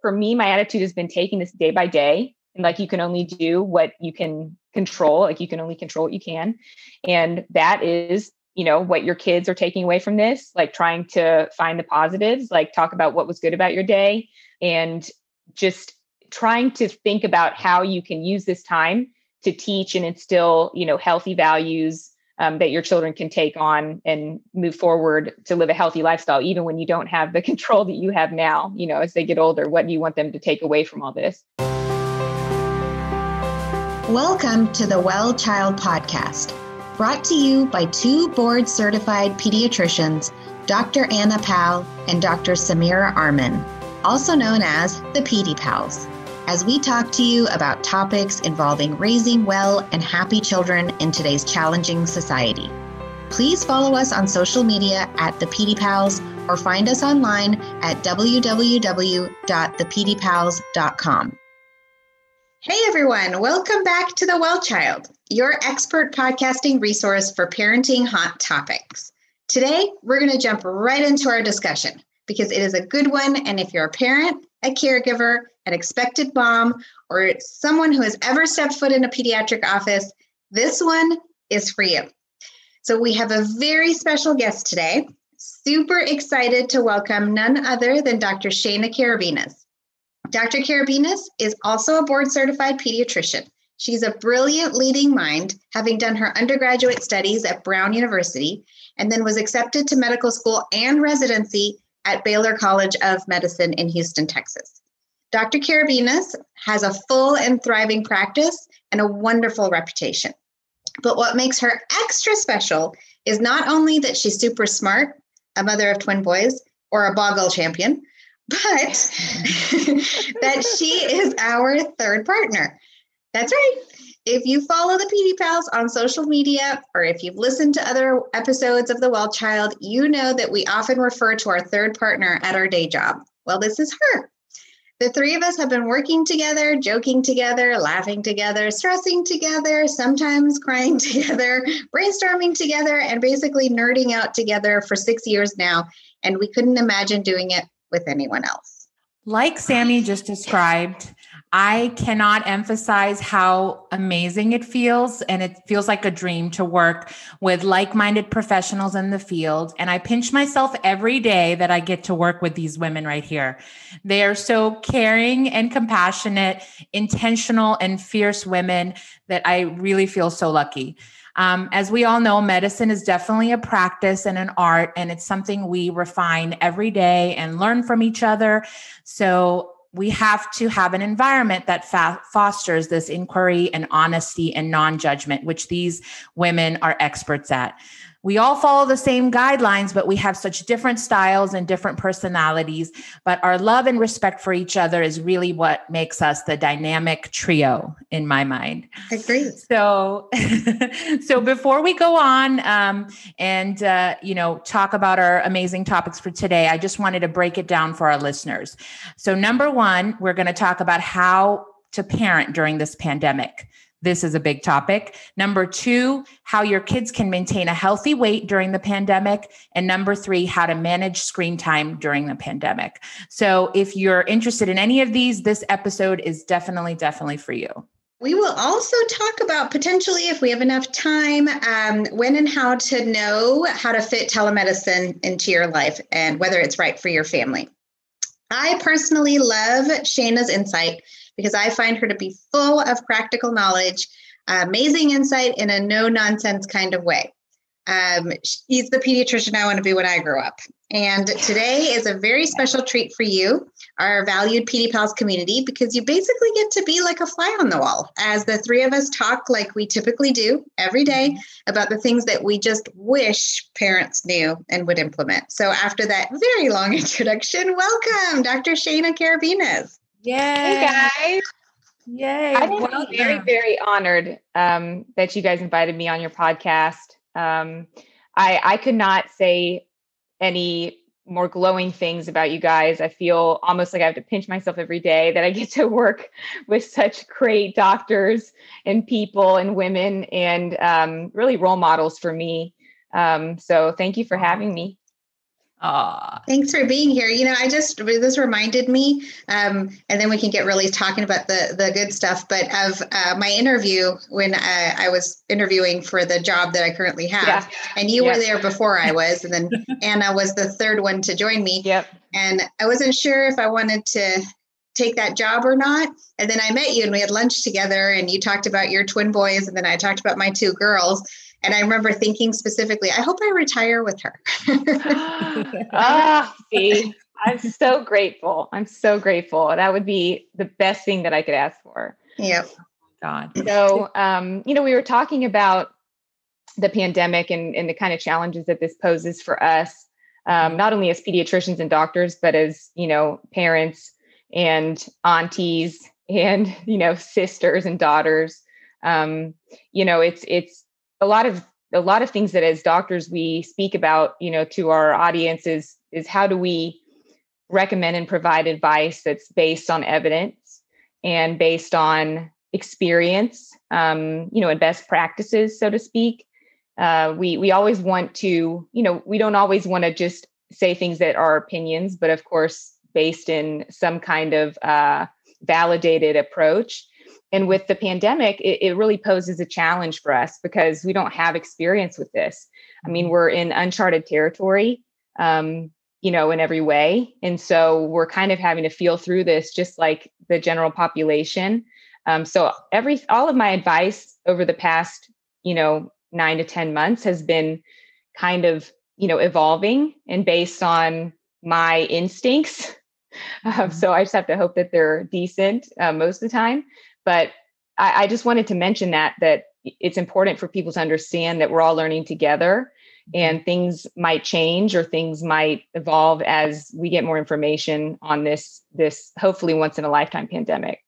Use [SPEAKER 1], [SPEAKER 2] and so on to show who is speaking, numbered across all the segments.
[SPEAKER 1] for me, my attitude has been taking this day by day. And like you can only do what you can control, like you can only control what you can. And that is, you know, what your kids are taking away from this, like trying to find the positives, like talk about what was good about your day and just trying to think about how you can use this time to teach and instill, you know, healthy values um, that your children can take on and move forward to live a healthy lifestyle, even when you don't have the control that you have now. You know, as they get older, what do you want them to take away from all this?
[SPEAKER 2] Welcome to the Well Child Podcast, brought to you by two board certified pediatricians, Dr. Anna Powell and Dr. Samira Arman, also known as the Pedipals as we talk to you about topics involving raising well and happy children in today's challenging society. Please follow us on social media at the Pedipals or find us online at www.thepdpals.com. Hey everyone, welcome back to The Well Child, your expert podcasting resource for parenting hot topics. Today, we're going to jump right into our discussion because it is a good one. And if you're a parent, a caregiver, an expected mom, or someone who has ever stepped foot in a pediatric office, this one is for you. So, we have a very special guest today. Super excited to welcome none other than Dr. Shaina Karabinas. Dr. Karabinas is also a board certified pediatrician. She's a brilliant leading mind, having done her undergraduate studies at Brown University and then was accepted to medical school and residency at Baylor College of Medicine in Houston, Texas. Dr. Karabinas has a full and thriving practice and a wonderful reputation. But what makes her extra special is not only that she's super smart, a mother of twin boys, or a boggle champion, but that she is our third partner. That's right. If you follow the Pedipals on social media, or if you've listened to other episodes of The Well Child, you know that we often refer to our third partner at our day job. Well, this is her. The three of us have been working together, joking together, laughing together, stressing together, sometimes crying together, brainstorming together, and basically nerding out together for six years now. And we couldn't imagine doing it with anyone else.
[SPEAKER 3] Like Sammy just described, I cannot emphasize how amazing it feels. And it feels like a dream to work with like minded professionals in the field. And I pinch myself every day that I get to work with these women right here. They are so caring and compassionate, intentional, and fierce women that I really feel so lucky. Um, as we all know, medicine is definitely a practice and an art, and it's something we refine every day and learn from each other. So we have to have an environment that fa- fosters this inquiry and honesty and non judgment, which these women are experts at we all follow the same guidelines, but we have such different styles and different personalities. But our love and respect for each other is really what makes us the dynamic trio in my mind.
[SPEAKER 2] Agree.
[SPEAKER 3] So, so before we go on um, and uh, you know talk about our amazing topics for today, I just wanted to break it down for our listeners. So, number one, we're going to talk about how to parent during this pandemic. This is a big topic. Number two, how your kids can maintain a healthy weight during the pandemic. And number three, how to manage screen time during the pandemic. So if you're interested in any of these, this episode is definitely, definitely for you.
[SPEAKER 2] We will also talk about potentially, if we have enough time, um, when and how to know how to fit telemedicine into your life and whether it's right for your family. I personally love Shaina's insight because I find her to be full of practical knowledge, amazing insight in a no nonsense kind of way. Um, she's the pediatrician I want to be when I grow up. And today is a very special treat for you, our valued Pedipals community, because you basically get to be like a fly on the wall as the three of us talk like we typically do every day about the things that we just wish parents knew and would implement. So, after that very long introduction, welcome, Dr. Shaina Karabinas.
[SPEAKER 1] Yay. Hey guys. Yay. I'm well, very, very honored um, that you guys invited me on your podcast. Um, I, I could not say any more glowing things about you guys. I feel almost like I have to pinch myself every day that I get to work with such great doctors and people and women and um, really role models for me. Um, so thank you for having me.
[SPEAKER 3] Aww.
[SPEAKER 2] Thanks for being here. You know, I just this reminded me, um, and then we can get really talking about the the good stuff. But of uh, my interview when I, I, was interviewing for the job that I currently have, yeah. and you were there before I was, and then Anna was the third one to join me.
[SPEAKER 1] Yep.
[SPEAKER 2] And I wasn't sure if I wanted to take that job or not. And then I met you, and we had lunch together, and you talked about your twin boys, and then I talked about my two girls. And I remember thinking specifically, I hope I retire with her.
[SPEAKER 1] ah, see, I'm so grateful. I'm so grateful. That would be the best thing that I could ask for.
[SPEAKER 2] Yep.
[SPEAKER 3] God.
[SPEAKER 1] So, um, you know, we were talking about the pandemic and, and the kind of challenges that this poses for us, um, not only as pediatricians and doctors, but as, you know, parents and aunties and, you know, sisters and daughters. Um, you know, it's, it's, a lot of a lot of things that as doctors we speak about you know to our audiences is how do we recommend and provide advice that's based on evidence and based on experience um, you know and best practices so to speak. Uh, we we always want to you know we don't always want to just say things that are opinions but of course based in some kind of uh, validated approach and with the pandemic, it, it, really poses a challenge for us because we don't have experience with this. I mean, mm-hmm. we're in uncharted territory, um, you know, in every way. And so we're kind of having to feel through this just like the general population. Um, so every all of my advice over the past, you know, nine to 10 months has been kind of, you know, evolving and based on my instincts. Um, so I just have to hope that they're decent uh, most of the time. But I, I just wanted to mention that that it's important for people to understand that we're all learning together and mm-hmm. things might change or things might evolve as we get more information on this this hopefully once in a lifetime pandemic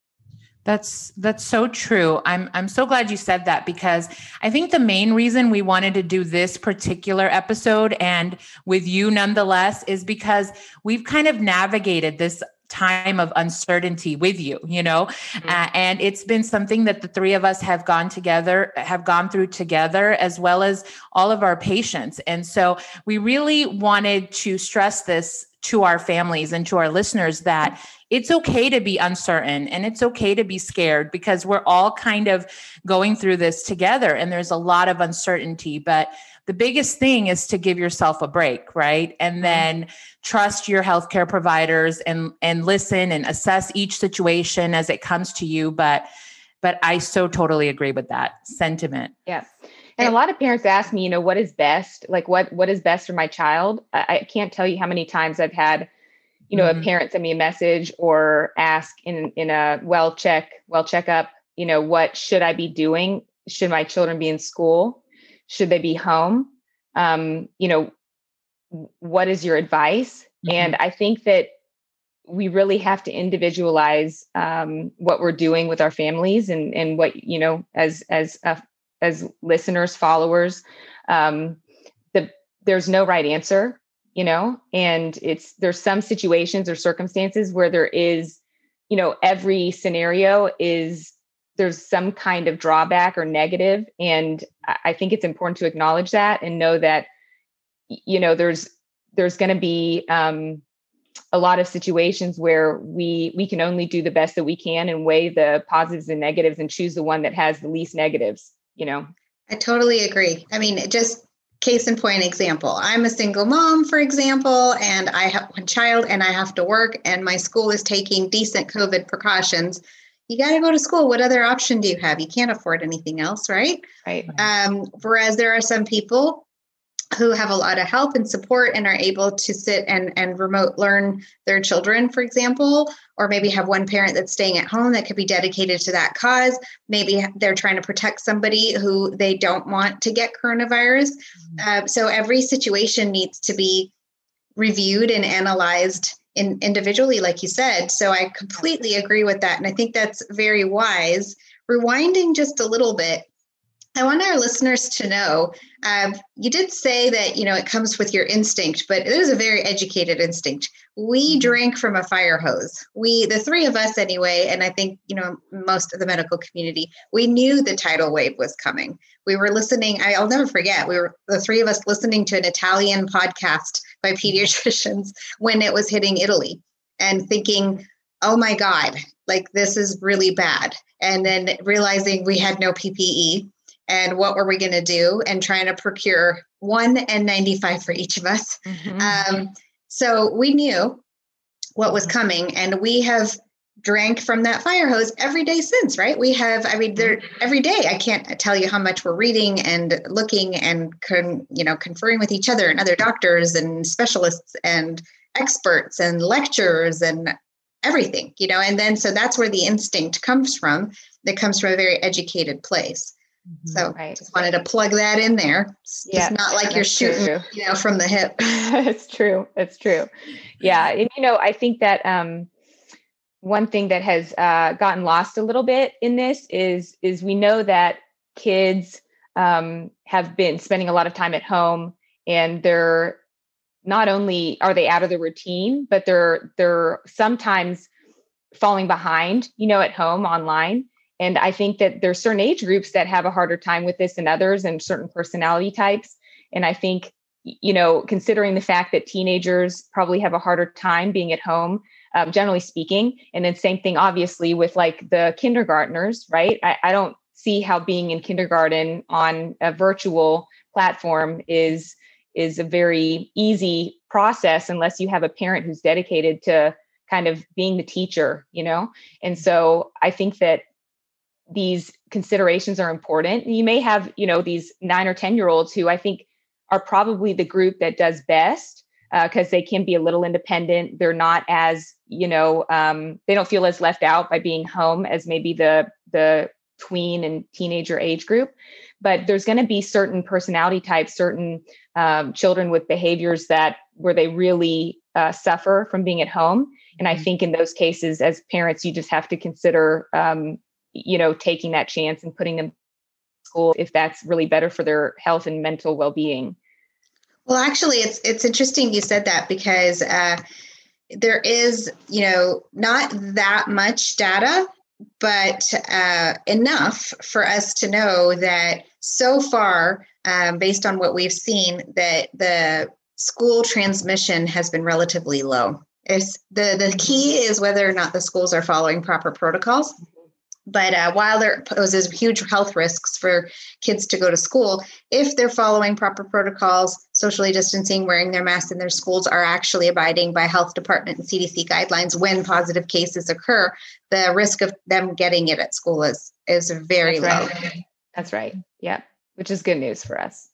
[SPEAKER 3] that's that's so true. I'm I'm so glad you said that because I think the main reason we wanted to do this particular episode and with you nonetheless is because we've kind of navigated this time of uncertainty with you you know? Mm-hmm. uh, and it's been something that the three of us have gone together have gone through together as well as all of our patients. And so we really wanted to stress this to our families and to our listeners that it's okay to be uncertain and it's okay to be scared because we're all kind of going through this together and there's a lot of uncertainty. But the biggest thing is to give yourself a break, right? And mm-hmm. then trust your healthcare providers and and listen and assess each situation as it comes to you. But but I so totally agree with that sentiment.
[SPEAKER 1] Yeah. And a lot of parents ask me, you know, what is best? Like what what is best for my child? I, I can't tell you how many times I've had, you know, mm-hmm. a parent send me a message or ask in in a well check, well checkup, you know, what should I be doing? Should my children be in school? Should they be home? Um, you know what is your advice? Mm-hmm. and i think that we really have to individualize um, what we're doing with our families and and what you know as as uh, as listeners followers um, the there's no right answer you know? And it's there's some situations or circumstances where there is you know every scenario is there's some kind of drawback or negative and i think it's important to acknowledge that and know that you know there's there's going to be um, a lot of situations where we we can only do the best that we can and weigh the positives and negatives and choose the one that has the least negatives you know?
[SPEAKER 2] I totally agree. I mean just case in point example i'm a single mom for example and i have one child and i have to work and my school is taking decent covid precautions you got to go to school. What other option do you have? You can't afford anything else, right?
[SPEAKER 1] Right.
[SPEAKER 2] Um, whereas there are some people who have a lot of help and support and are able to sit and, and remote learn their children, for example, or maybe have one parent that's staying at home that could be dedicated to that cause. Maybe they're trying to protect somebody who they don't want to get coronavirus. Mm-hmm. Uh, so every situation needs to be reviewed and analyzed in, individually, like you said. So I completely agree with that. And I think that's very wise. Rewinding just a little bit, I want our listeners to know uh, you did say that you know it comes with your instinct, but it is a very educated instinct. We mm-hmm. drank from a fire hose. We, the three of us anyway, and I think you know most of the medical community, we knew the tidal wave was coming. We were listening. I'll never forget. We were the three of us listening to an Italian podcast by mm-hmm. pediatricians when it was hitting Italy, and thinking, "Oh my God, like this is really bad." And then realizing we had no PPE and what were we going to do and trying to procure one N95 for each of us. Mm-hmm. Um, so we knew what was coming and we have drank from that fire hose every day since right? We have i mean there every day i can't tell you how much we're reading and looking and con, you know conferring with each other and other doctors and specialists and experts and lecturers and everything you know? And then so that's where the instinct comes from. That comes from a very educated place Mm-hmm. So right. just wanted to plug that in there. It's yeah, not like you're shooting, true. you know, from the hip.
[SPEAKER 1] it's true. It's true. Yeah. And, you know, I think that um, one thing that has uh, gotten lost a little bit in this is, is we know that kids um, have been spending a lot of time at home and they're not only are they out of the routine, but they're, they're sometimes falling behind, you know, at home online and I think that there's certain age groups that have a harder time with this than others and certain personality types. And I think, you know, considering the fact that teenagers probably have a harder time being at home, um, generally speaking, and then same thing, obviously, with like the kindergartners, right? I, I don't see how being in kindergarten on a virtual platform is is a very easy process unless you have a parent who's dedicated to kind of being the teacher you know and so i think that these considerations are important. You may have, you know, these nine or 10 year olds who I think are probably the group that does best because uh, they can be a little independent. They're not as, you know, um, they don't feel as left out by being home as maybe the the tween and teenager age group. But there's going to be certain personality types, certain um, children with behaviors that where they really uh, suffer from being at home. And I mm-hmm. think in those cases, as parents, you just have to consider um, you know taking that chance and putting them in school if that's really better for their health and mental well-being.
[SPEAKER 2] Well actually it's it's interesting you said that because uh, there is you know not that much data but uh, enough for us to know that so far um, based on what we've seen that the school transmission has been relatively low. It's the the key is whether or not the schools are following proper protocols but uh, while there poses huge health risks for kids to go to school, if they're following proper protocols, socially distancing, wearing their masks in their schools, are actually abiding by health department and CDC guidelines when positive cases occur, the risk of them getting it at school is is very
[SPEAKER 1] That's
[SPEAKER 2] low.
[SPEAKER 1] Right. That's right. Yeah, which is good news for us.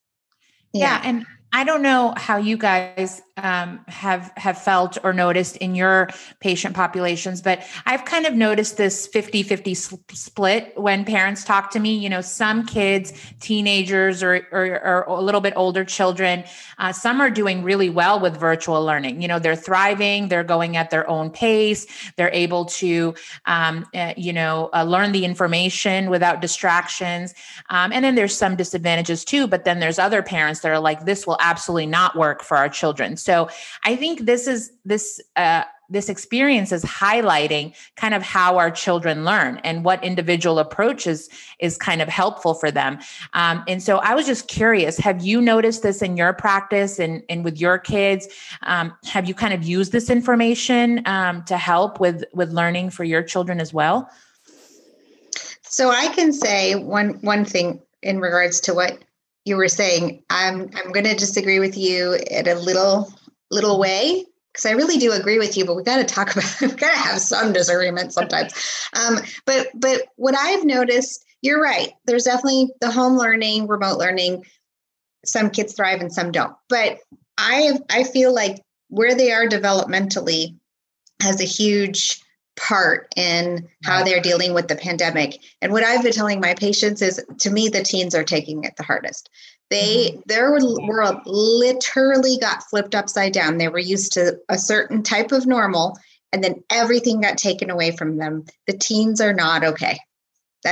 [SPEAKER 3] Yeah, yeah and I don't know how you guys um, have have felt or noticed in your patient populations, but I've kind of noticed this 50-50 split when parents talk to me. You know, some kids, teenagers or, or, or a little bit older children, uh, some are doing really well with virtual learning. You know, they're thriving, they're going at their own pace, they're able to, um, uh, you know, uh, learn the information without distractions. Um, and then there's some disadvantages too, but then there's other parents that are like, this will absolutely not work for our children. So I think this is this uh, this experience is highlighting kind of how our children learn and what individual approaches is kind of helpful for them. Um, and so I was just curious, have you noticed this in your practice and, and with your kids? Um, have you kind of used this information um, to help with, with learning for your children as well?
[SPEAKER 2] So I can say one, one thing in regards to what you were saying, I'm I'm going to disagree with you in a little little way because I really do agree with you, but we got to talk about we got to have some disagreement sometimes. Um, but but what I've noticed, you're right. There's definitely the home learning, remote learning. Some kids thrive and some don't. But I I feel like where they are developmentally has a huge part in how they're dealing with the pandemic. And what I've been telling my patients is to me, the teens are taking it the hardest. They mm-hmm. their world literally got flipped upside down. They were used to a certain type of normal, and then everything got taken away from them. The teens are not okay.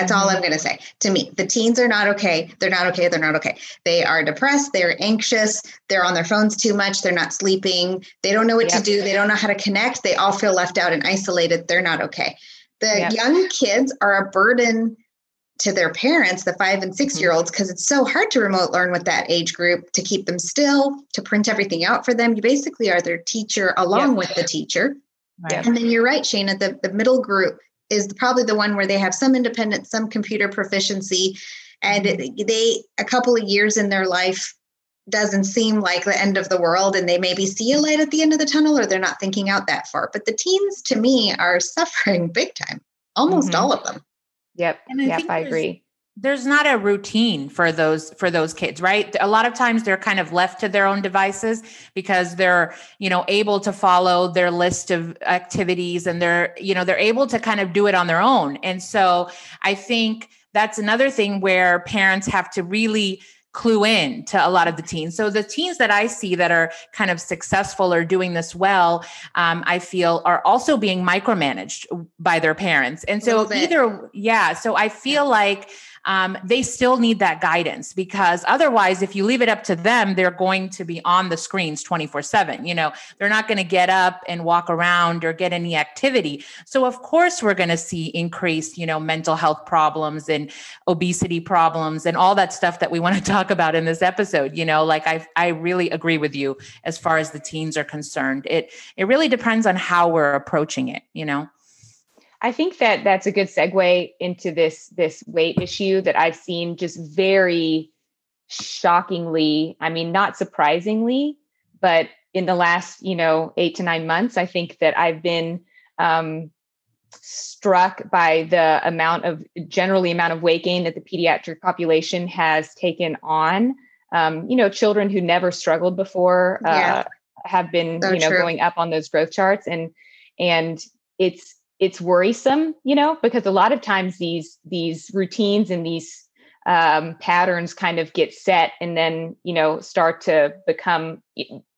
[SPEAKER 2] That's all I'm mm-hmm. going to say. To me, the teens are not okay. They're not okay. They're not okay. They are depressed. They're anxious. They're on their phones too much. They're not sleeping. They don't know what yep. to do. They don't know how to connect. They all feel left out and isolated. They're not okay. The yep. young kids are a burden to their parents, the five and six year olds, because mm-hmm. it's so hard to remote learn with that age group to keep them still, to print everything out for them. You basically are their teacher along yep. with the teacher. Right. And then you're right, Shaina, the, the middle group is probably the one where they have some independence, some computer proficiency, and mm-hmm. they a couple of years in their life doesn't seem like the end of the world and they maybe see a light at the end of the tunnel or they're not thinking out that far but the teens to me are suffering big time almost mm-hmm. all of them
[SPEAKER 1] yep I yep i agree
[SPEAKER 3] there's not a routine for those for those kids right a lot of times they're kind of left to their own devices because they're you know able to follow their list of activities and they're you know they're able to kind of do it on their own and so i think that's another thing where parents have to really clue in to a lot of the teens. So the teens that I see that are kind of successful or doing this well, um, I feel are also being micromanaged by their parents. And so either, yeah. So I feel like um, they still need that guidance because otherwise, if you leave it up to them, they're going to be on the screens 24 7. You know, they're not going to get up and walk around or get any activity. So, of course, we're going to see increased, you know, mental health problems and obesity problems and all that stuff that we want to talk about in this episode. You know, like I, I really agree with you as far as the teens are concerned. It, it really depends on how we're approaching it, you know?
[SPEAKER 1] I think that that's a good segue into this this weight issue that I've seen just very shockingly, I mean not surprisingly, but in the last, you know, 8 to 9 months, I think that I've been um, struck by the amount of generally amount of weight gain that the pediatric population has taken on. Um, you know, children who never struggled before uh, yeah. have been, so you know, true. going up on those growth charts and and it's it's worrisome, you know, because a lot of times these these routines and these um, patterns kind of get set and then you know start to become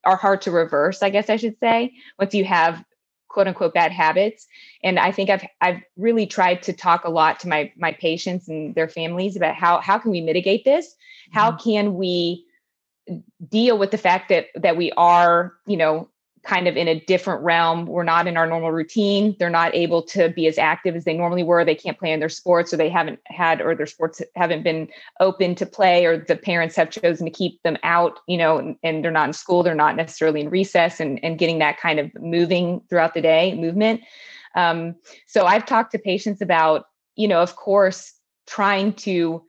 [SPEAKER 1] are hard to reverse. I guess I should say once you have quote unquote bad habits. And I think I've I've really tried to talk a lot to my my patients and their families about how how can we mitigate this? How mm-hmm. can we deal with the fact that that we are you know kind of in a different realm. We're not in our normal routine. They're not able to be as active as they normally were. They can't play in their sports, or they haven't had, or their sports haven't been open to play, or the parents have chosen to keep them out, you know, and, and they're not in school. They're not necessarily in recess and, and getting that kind of moving throughout the day movement. Um, so I've talked to patients about, you know, of course, trying to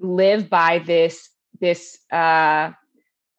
[SPEAKER 1] live by this, this, uh,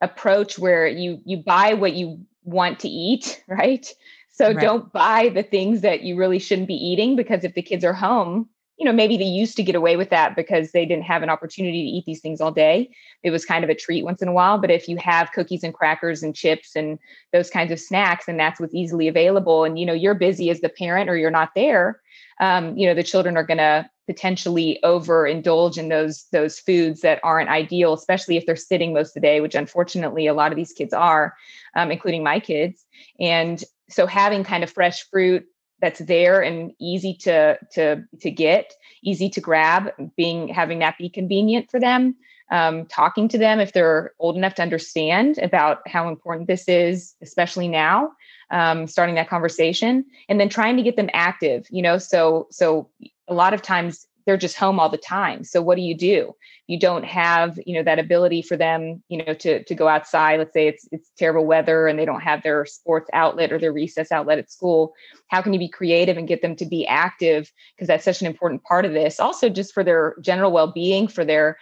[SPEAKER 1] approach where you you buy what you want to eat, right? So right. don't buy the things that you really shouldn't be eating because if the kids are home, you know, maybe they used to get away with that because they didn't have an opportunity to eat these things all day. It was kind of a treat once in a while. But if you have cookies and crackers and chips and those kinds of snacks, and that's what's easily available, and you know, you're busy as the parent or you're not there, um, you know, the children are going to potentially overindulge in those those foods that aren't ideal, especially if they're sitting most of the day, which unfortunately a lot of these kids are, um, including my kids. And so having kind of fresh fruit that's there and easy to to to get, easy to grab, being having that be convenient for them. Um, talking to them if they're old enough to understand about how important this is, especially now, um, starting that conversation, and then trying to get them active. You know, so so a lot of times they're just home all the time. So what do you do? You don't have you know that ability for them you know to to go outside. Let's say it's it's terrible weather and they don't have their sports outlet or their recess outlet at school. How can you be creative and get them to be active? Because that's such an important part of this. Also just for their general well-being for their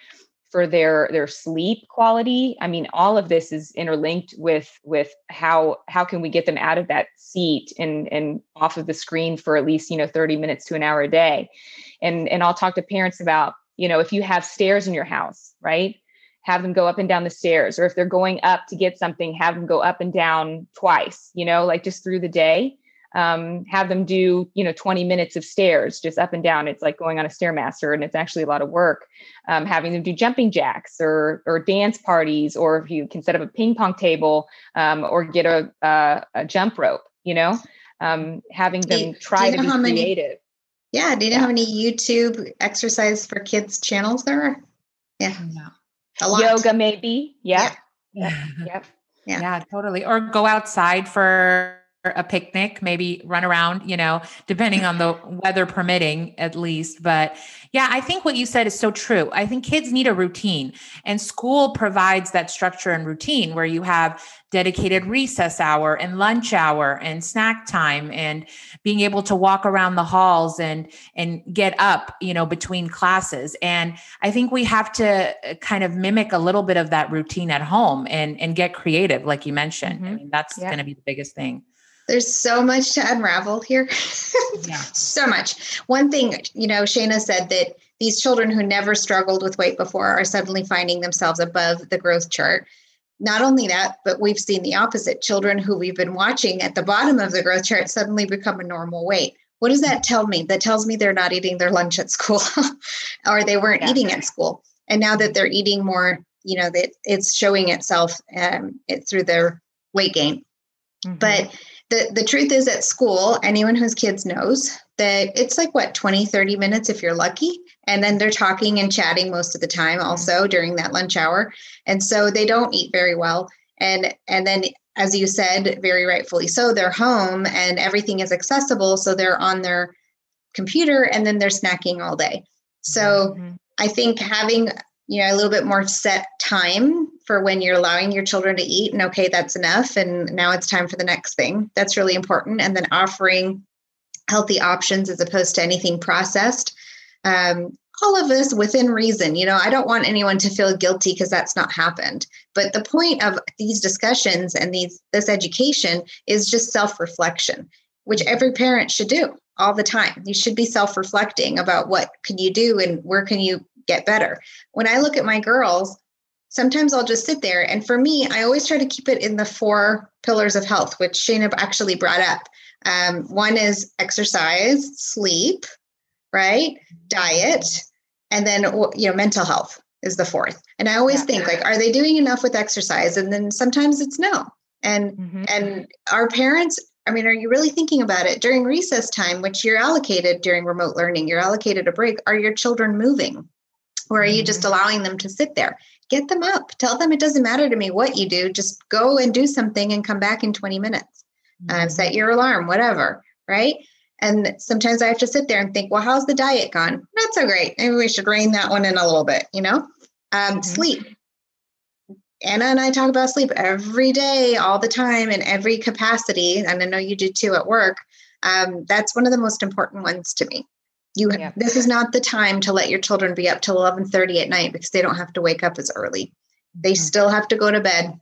[SPEAKER 1] for their their sleep quality. I mean all of this is interlinked with with how how can we get them out of that seat and and off of the screen for at least you know 30 minutes to an hour a day. And and i'll talk to parents about you know if you have stairs in your house right? Have them go up and down the stairs or if they're going up to get something have them go up and down twice you know like just through the day um, have them do you know 20 minutes of stairs just up and down it's like going on a stairmaster and it's actually a lot of work um, having them do jumping jacks or or dance parties or if you can set up a ping pong table um, or get a, a, a, jump rope you know um, having them try to be creative
[SPEAKER 2] Yeah. Do you know how many YouTube exercise for kids channels there are? Yeah.
[SPEAKER 3] Yeah.
[SPEAKER 2] A lot.
[SPEAKER 1] Yoga, maybe. Yeah.
[SPEAKER 3] Yeah.
[SPEAKER 1] Yep.
[SPEAKER 2] Yeah.
[SPEAKER 3] yeah, totally. Or go outside for a picnic, maybe run around, you know, depending on the weather permitting at least. But yeah, I think what you said is so true. I think kids need a routine and school provides that structure and routine where you have dedicated recess hour and lunch hour and snack time and being able to walk around the halls and and get up, you know, between classes. And I think we have to uh, kind of mimic a little bit of that routine at home and and get creative like you mentioned. I
[SPEAKER 1] Mhm.
[SPEAKER 3] mean, that's
[SPEAKER 1] Yeah.
[SPEAKER 3] going to be the biggest thing.
[SPEAKER 2] There's so much to unravel here.
[SPEAKER 3] Yeah.
[SPEAKER 2] so much. One thing, you know, Shaina said that these children who never struggled with weight before are suddenly finding themselves above the growth chart. Not only that, but we've seen the opposite. Children who we've been watching at the bottom of the growth chart suddenly become a normal weight. What does that tell me? That tells me they're not eating their lunch at school or they weren't
[SPEAKER 1] Yeah.
[SPEAKER 2] eating at school. And now that they're eating more, you know, that it's showing itself um, it, through their weight gain.
[SPEAKER 1] Mhm.
[SPEAKER 2] But the, the truth is at school, anyone whose kids knows that it's like what, 20, 30 minutes if you're lucky. And then they're talking and chatting most of the time also during that lunch hour. And so they don't eat very well. And and then as you said, very rightfully so, they're home and everything is accessible. So they're on their computer and then they're snacking all day. So
[SPEAKER 1] Mhm.
[SPEAKER 2] I think having you know a little bit more set time for when you're allowing your children to eat and okay that's enough and now it's time for the next thing. That's really important. And then offering healthy options as opposed to anything processed um, all of this within reason. You know i don't want anyone to feel guilty because that's not happened. But the point of these discussions and these this education is just self-reflection which every parent should do all the time. You should be self-reflecting about what can you do and where can you get better. When i look at my girls sometimes i'll just sit there. And for me i always try to keep it in the four pillars of health which shaina actually brought up. Um, one is exercise sleep right? Diet and then you know mental health is the fourth. And i always
[SPEAKER 1] Yeah.
[SPEAKER 2] think like are they doing enough with exercise? And then sometimes it's no. And
[SPEAKER 1] Mhm.
[SPEAKER 2] and our parents i mean are you really thinking about it? During recess time which you're allocated during remote learning you're allocated a break are your children moving? Or are you just allowing them to sit there get them up tell them it doesn't matter to me what you do just go and do something and come back in 20 minutes uh, set your alarm whatever right and sometimes i have to sit there and think well how's the diet gone not so great maybe we should rein that one in a little bit you know um,
[SPEAKER 1] Mhm.
[SPEAKER 2] sleep Anna and I talk about sleep every day, all the time, in every capacity. And I know you do too at work. Um, that's one of the most important ones to me. You,
[SPEAKER 1] Yeah.
[SPEAKER 2] this is not the time to let your children be up till eleven thirty at night because they don't have to wake up as early. They
[SPEAKER 1] Mhm.
[SPEAKER 2] still have to go to bed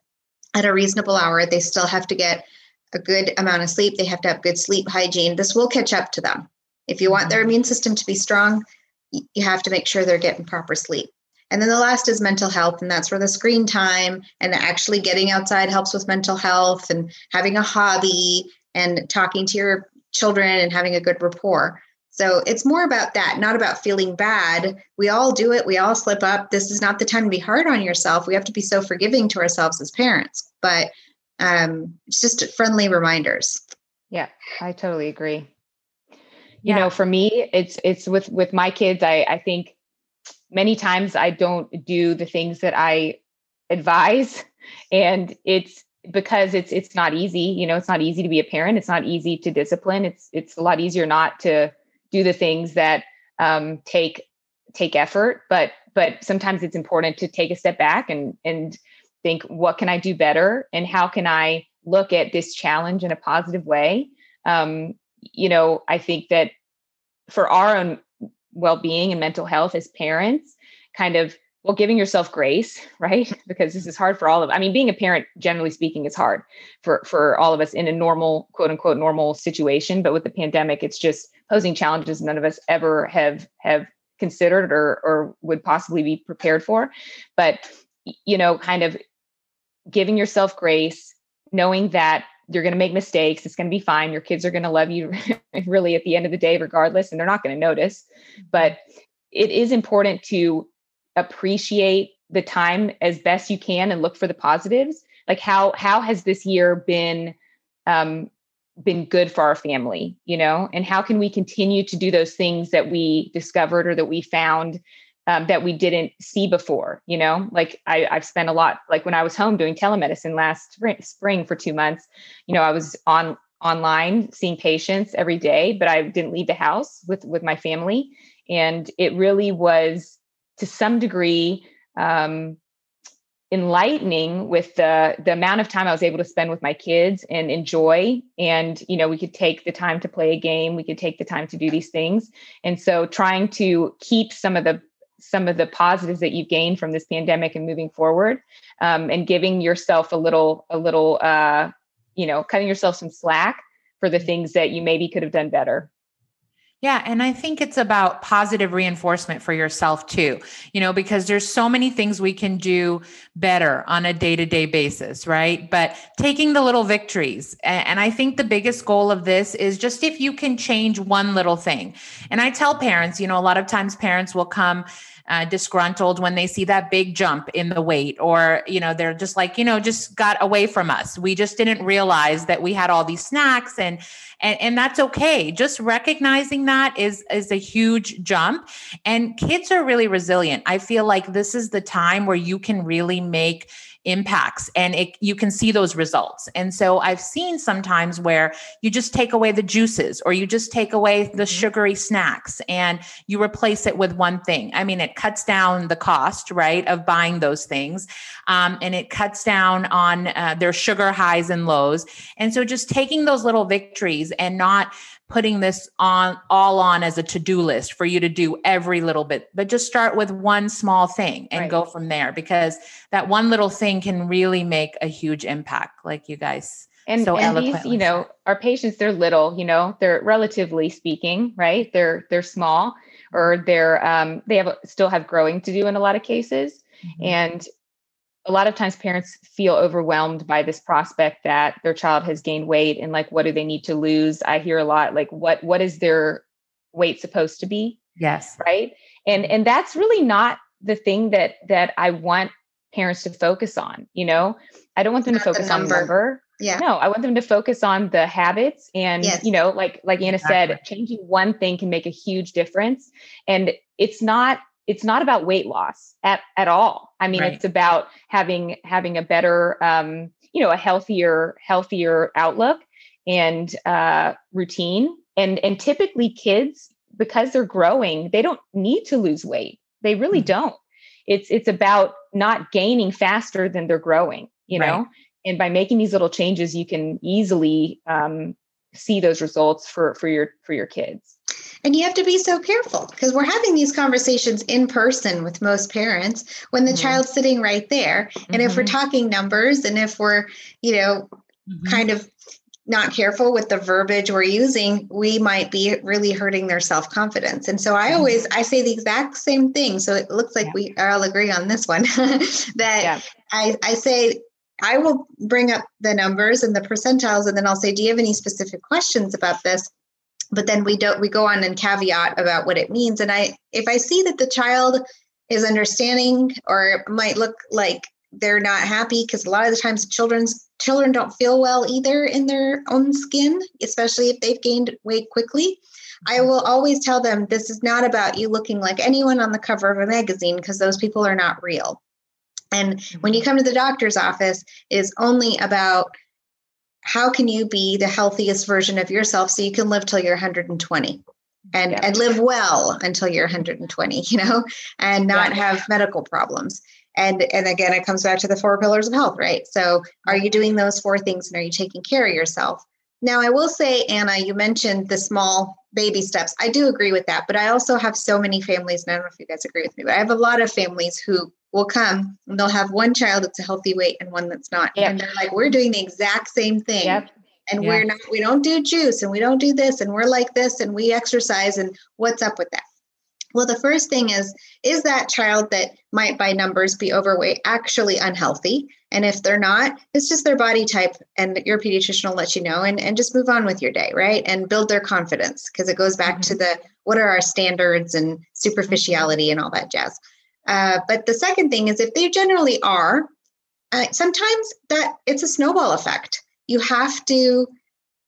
[SPEAKER 2] at a reasonable hour. They still have to get a good amount of sleep. They have to have good sleep hygiene. This will catch up to them. If you want their
[SPEAKER 1] Mhm.
[SPEAKER 2] immune system to be strong, you have to make sure they're getting proper sleep. And then the last is mental health, and that's where the screen time and actually getting outside helps with mental health and having a hobby and talking to your children and having a good rapport. So it's more about that, not about feeling bad. We all do it, we all slip up. This is not the time to be hard on yourself. We have to be so forgiving to ourselves as parents, but um, it's just friendly reminders.
[SPEAKER 1] Yeah, I totally agree.
[SPEAKER 3] Yeah.
[SPEAKER 1] You know, for me, it's it's with with my kids. I I think many times I don't do the things that I advise, and it's because it's it's not easy. You know, it's not easy to be a parent. It's not easy to discipline. It's it's a lot easier not to do the things that um, take take effort. But but sometimes it's important to take a step back and and think what can i do better and how can i look at this challenge in a positive way um, you know i think that for our own well-being and mental health as parents kind of well giving yourself grace right because this is hard for all of i mean being a parent generally speaking is hard for for all of us in a normal quote unquote normal situation but with the pandemic it's just posing challenges none of us ever have have considered or or would possibly be prepared for but you know kind of giving yourself grace, knowing that you're going to make mistakes. It's going to be fine. Your kids are going to love you really at the end of the day, regardless, and they're not going to notice. But it is important to appreciate the time as best you can and look for the positives. Like how how has this year been um, been good for our family you know? And how can we continue to do those things that we discovered or that we found um, that we didn't see before you know? Like I, i've spent a lot like when i was home doing telemedicine last spring, spring for two months you know i was on online seeing patients every day but i didn't leave the house with with my family. And it really was to some degree um, enlightening with the the amount of time I was able to spend with my kids and enjoy. And you know we could take the time to play a game we could take the time to do these things. And so trying to keep some of the some of the positives that you've gained from this pandemic and moving forward um, and giving yourself a little a little uh, you know cutting yourself some slack for the things that you maybe could have done better
[SPEAKER 3] yeah. And I think it's about positive reinforcement for yourself too, you know, because there's so many things we can do better on a day to day basis, right? But taking the little victories. And I think the biggest goal of this is just if you can change one little thing. And I tell parents, you know, a lot of times parents will come uh, disgruntled when they see that big jump in the weight, or, you know, they're just like, you know, just got away from us. We just didn't realize that we had all these snacks and, and, and that's okay. Just recognizing that is, is a huge jump. And kids are really resilient. I feel like this is the time where you can really make impacts and it, you can see those results. And so I've seen sometimes where you just take away the juices or you just take away the mm-hmm. sugary snacks and you replace it with one thing. I mean, it cuts down the cost, right, of buying those things. Um, and it cuts down on uh, their sugar highs and lows. And so just taking those little victories and not putting this on all on as a to-do list for you to do every little bit but just start with one small thing and right. go from there because that one little thing can really make a huge impact like you guys
[SPEAKER 1] and, so and these you know our patients they're little you know they're relatively speaking right they're they're small or they're um, they have still have growing to do in a lot of cases mm-hmm. and a lot of times parents feel overwhelmed by this prospect that their child has gained weight and like what do they need to lose? I hear a lot like what what is their weight supposed to be?
[SPEAKER 3] Yes.
[SPEAKER 1] Right? And and that's really not the thing that that i want parents to focus on you know? I don't want them not to focus the on number. yeah. No i want them to focus on the habits and yes. you know like like anna exactly. said changing one thing can make a huge difference. And it's not it's not about weight loss at, at all. I mean, right. it's about having having a better, um, you know, a healthier healthier outlook and uh, routine. And and typically, kids because they're growing, they don't need to lose weight. They really mm-hmm. don't. It's it's about not gaining faster than they're growing. You right. know, and by making these little changes, you can easily um, see those results for for your for your kids.
[SPEAKER 2] And you have to be so careful because we're having these conversations in person with most parents when the mm-hmm. child's sitting right there. And mm-hmm. if we're mm-hmm. talking numbers and if we're, you know, mm-hmm. kind of not careful with the verbiage we're using, we might be really hurting their self-confidence. And so I mm-hmm. always I say the exact same thing. So it looks like yeah. we all agree on this one that yeah. I, I say I will bring up the numbers and the percentiles and then I'll say, do you have any specific questions about this? But then we don't we go on and caveat about what it means. And i if i see that the child is understanding or might look like they're not happy because a lot of the times children's children don't feel well either in their own skin especially if they've gained weight quickly. I will always tell them this is not about you looking like anyone on the cover of a magazine because those people are not real. And when you mm-hmm. come to the doctor's office is only about how can you be the healthiest version of yourself so you can live till you're 120 and yeah. and live well until you're 120 you know and not yeah. have medical problems. And and again it comes back to the four pillars of health right? So are you doing those four things and are you taking care of yourself? Now i will say anna you mentioned the small baby steps. I do agree with that but i also have so many families and i don't know if you guys agree with me but i have a lot of families who will come and they'll have one child that's a healthy weight and one that's not. Yep. And they're like, we're doing the exact same thing. Yep. And yep. we're not, we don't do juice and we don't do this and we're like this and we exercise and what's up with that? Well, the first thing is, is that child that might by numbers be overweight actually unhealthy? And if they're not, it's just their body type and your pediatrician will let you know and, and just move on with your day, right? And build their confidence because it goes back mm-hmm. to the what are our standards and superficiality and all that jazz. Uh, but the second thing is if they generally are, uh, sometimes that it's a snowball effect. You have to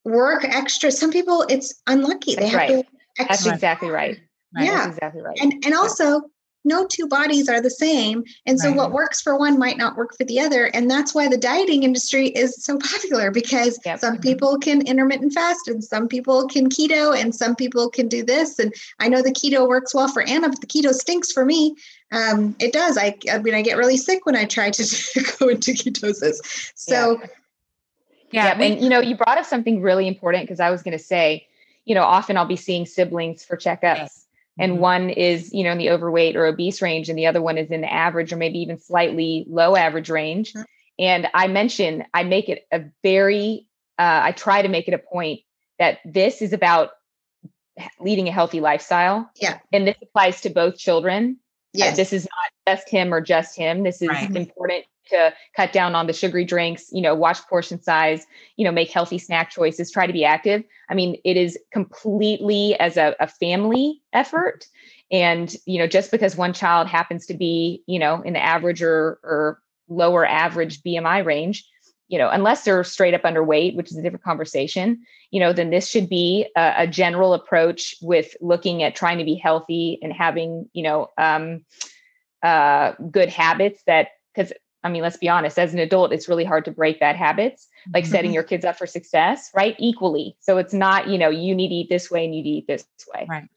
[SPEAKER 2] work extra. Some people it's unlucky. They have
[SPEAKER 1] right.
[SPEAKER 2] to
[SPEAKER 1] That's
[SPEAKER 2] extra.
[SPEAKER 1] exactly right.
[SPEAKER 3] Right.
[SPEAKER 2] Yeah.
[SPEAKER 1] That's exactly right.
[SPEAKER 2] And and also no two bodies are the same. And so
[SPEAKER 3] Right.
[SPEAKER 2] what works for one might not work for the other. And that's why the dieting industry is so popular because
[SPEAKER 1] Yep.
[SPEAKER 2] some people can intermittent fast and some people can keto and some people can do this. And I know the keto works well for Anna, but the keto stinks for me. Um, it does. I, I mean, I get really sick when I try to go into ketosis. So
[SPEAKER 3] Yeah.
[SPEAKER 1] yeah, and you know, you brought up something really important because I was going to say, you know, often I'll be seeing siblings for checkups,
[SPEAKER 3] Yes.
[SPEAKER 1] and
[SPEAKER 3] Mhm.
[SPEAKER 1] one is, you know, in the overweight or obese range, and the other one is in the average or maybe even slightly low average range.
[SPEAKER 2] Mhm.
[SPEAKER 1] And I mention, I make it a very, uh, I try to make it a point that this is about leading a healthy lifestyle.
[SPEAKER 2] Yeah.
[SPEAKER 1] And this applies to both children. Uh,
[SPEAKER 2] yes,
[SPEAKER 1] this is not just him or just him. This is
[SPEAKER 3] Right.
[SPEAKER 1] important to cut down on the sugary drinks, you know, watch portion size, you know, make healthy snack choices, try to be active. I mean, it is completely as a, a family effort. And, you know, just because one child happens to be, you know, in the average or, or lower average BMI range, you know, unless they're straight up underweight, which is a different conversation, you know, then this should be a, a general approach with looking at trying to be healthy and having, you know, um, uh, good habits that, because I mean, let's be honest, as an adult, it's really hard to break bad habits, like setting
[SPEAKER 2] Mhm.
[SPEAKER 1] your kids up for success, right? Equally. So it's not, you know, you need to eat this way and you need to eat this way.
[SPEAKER 3] Right.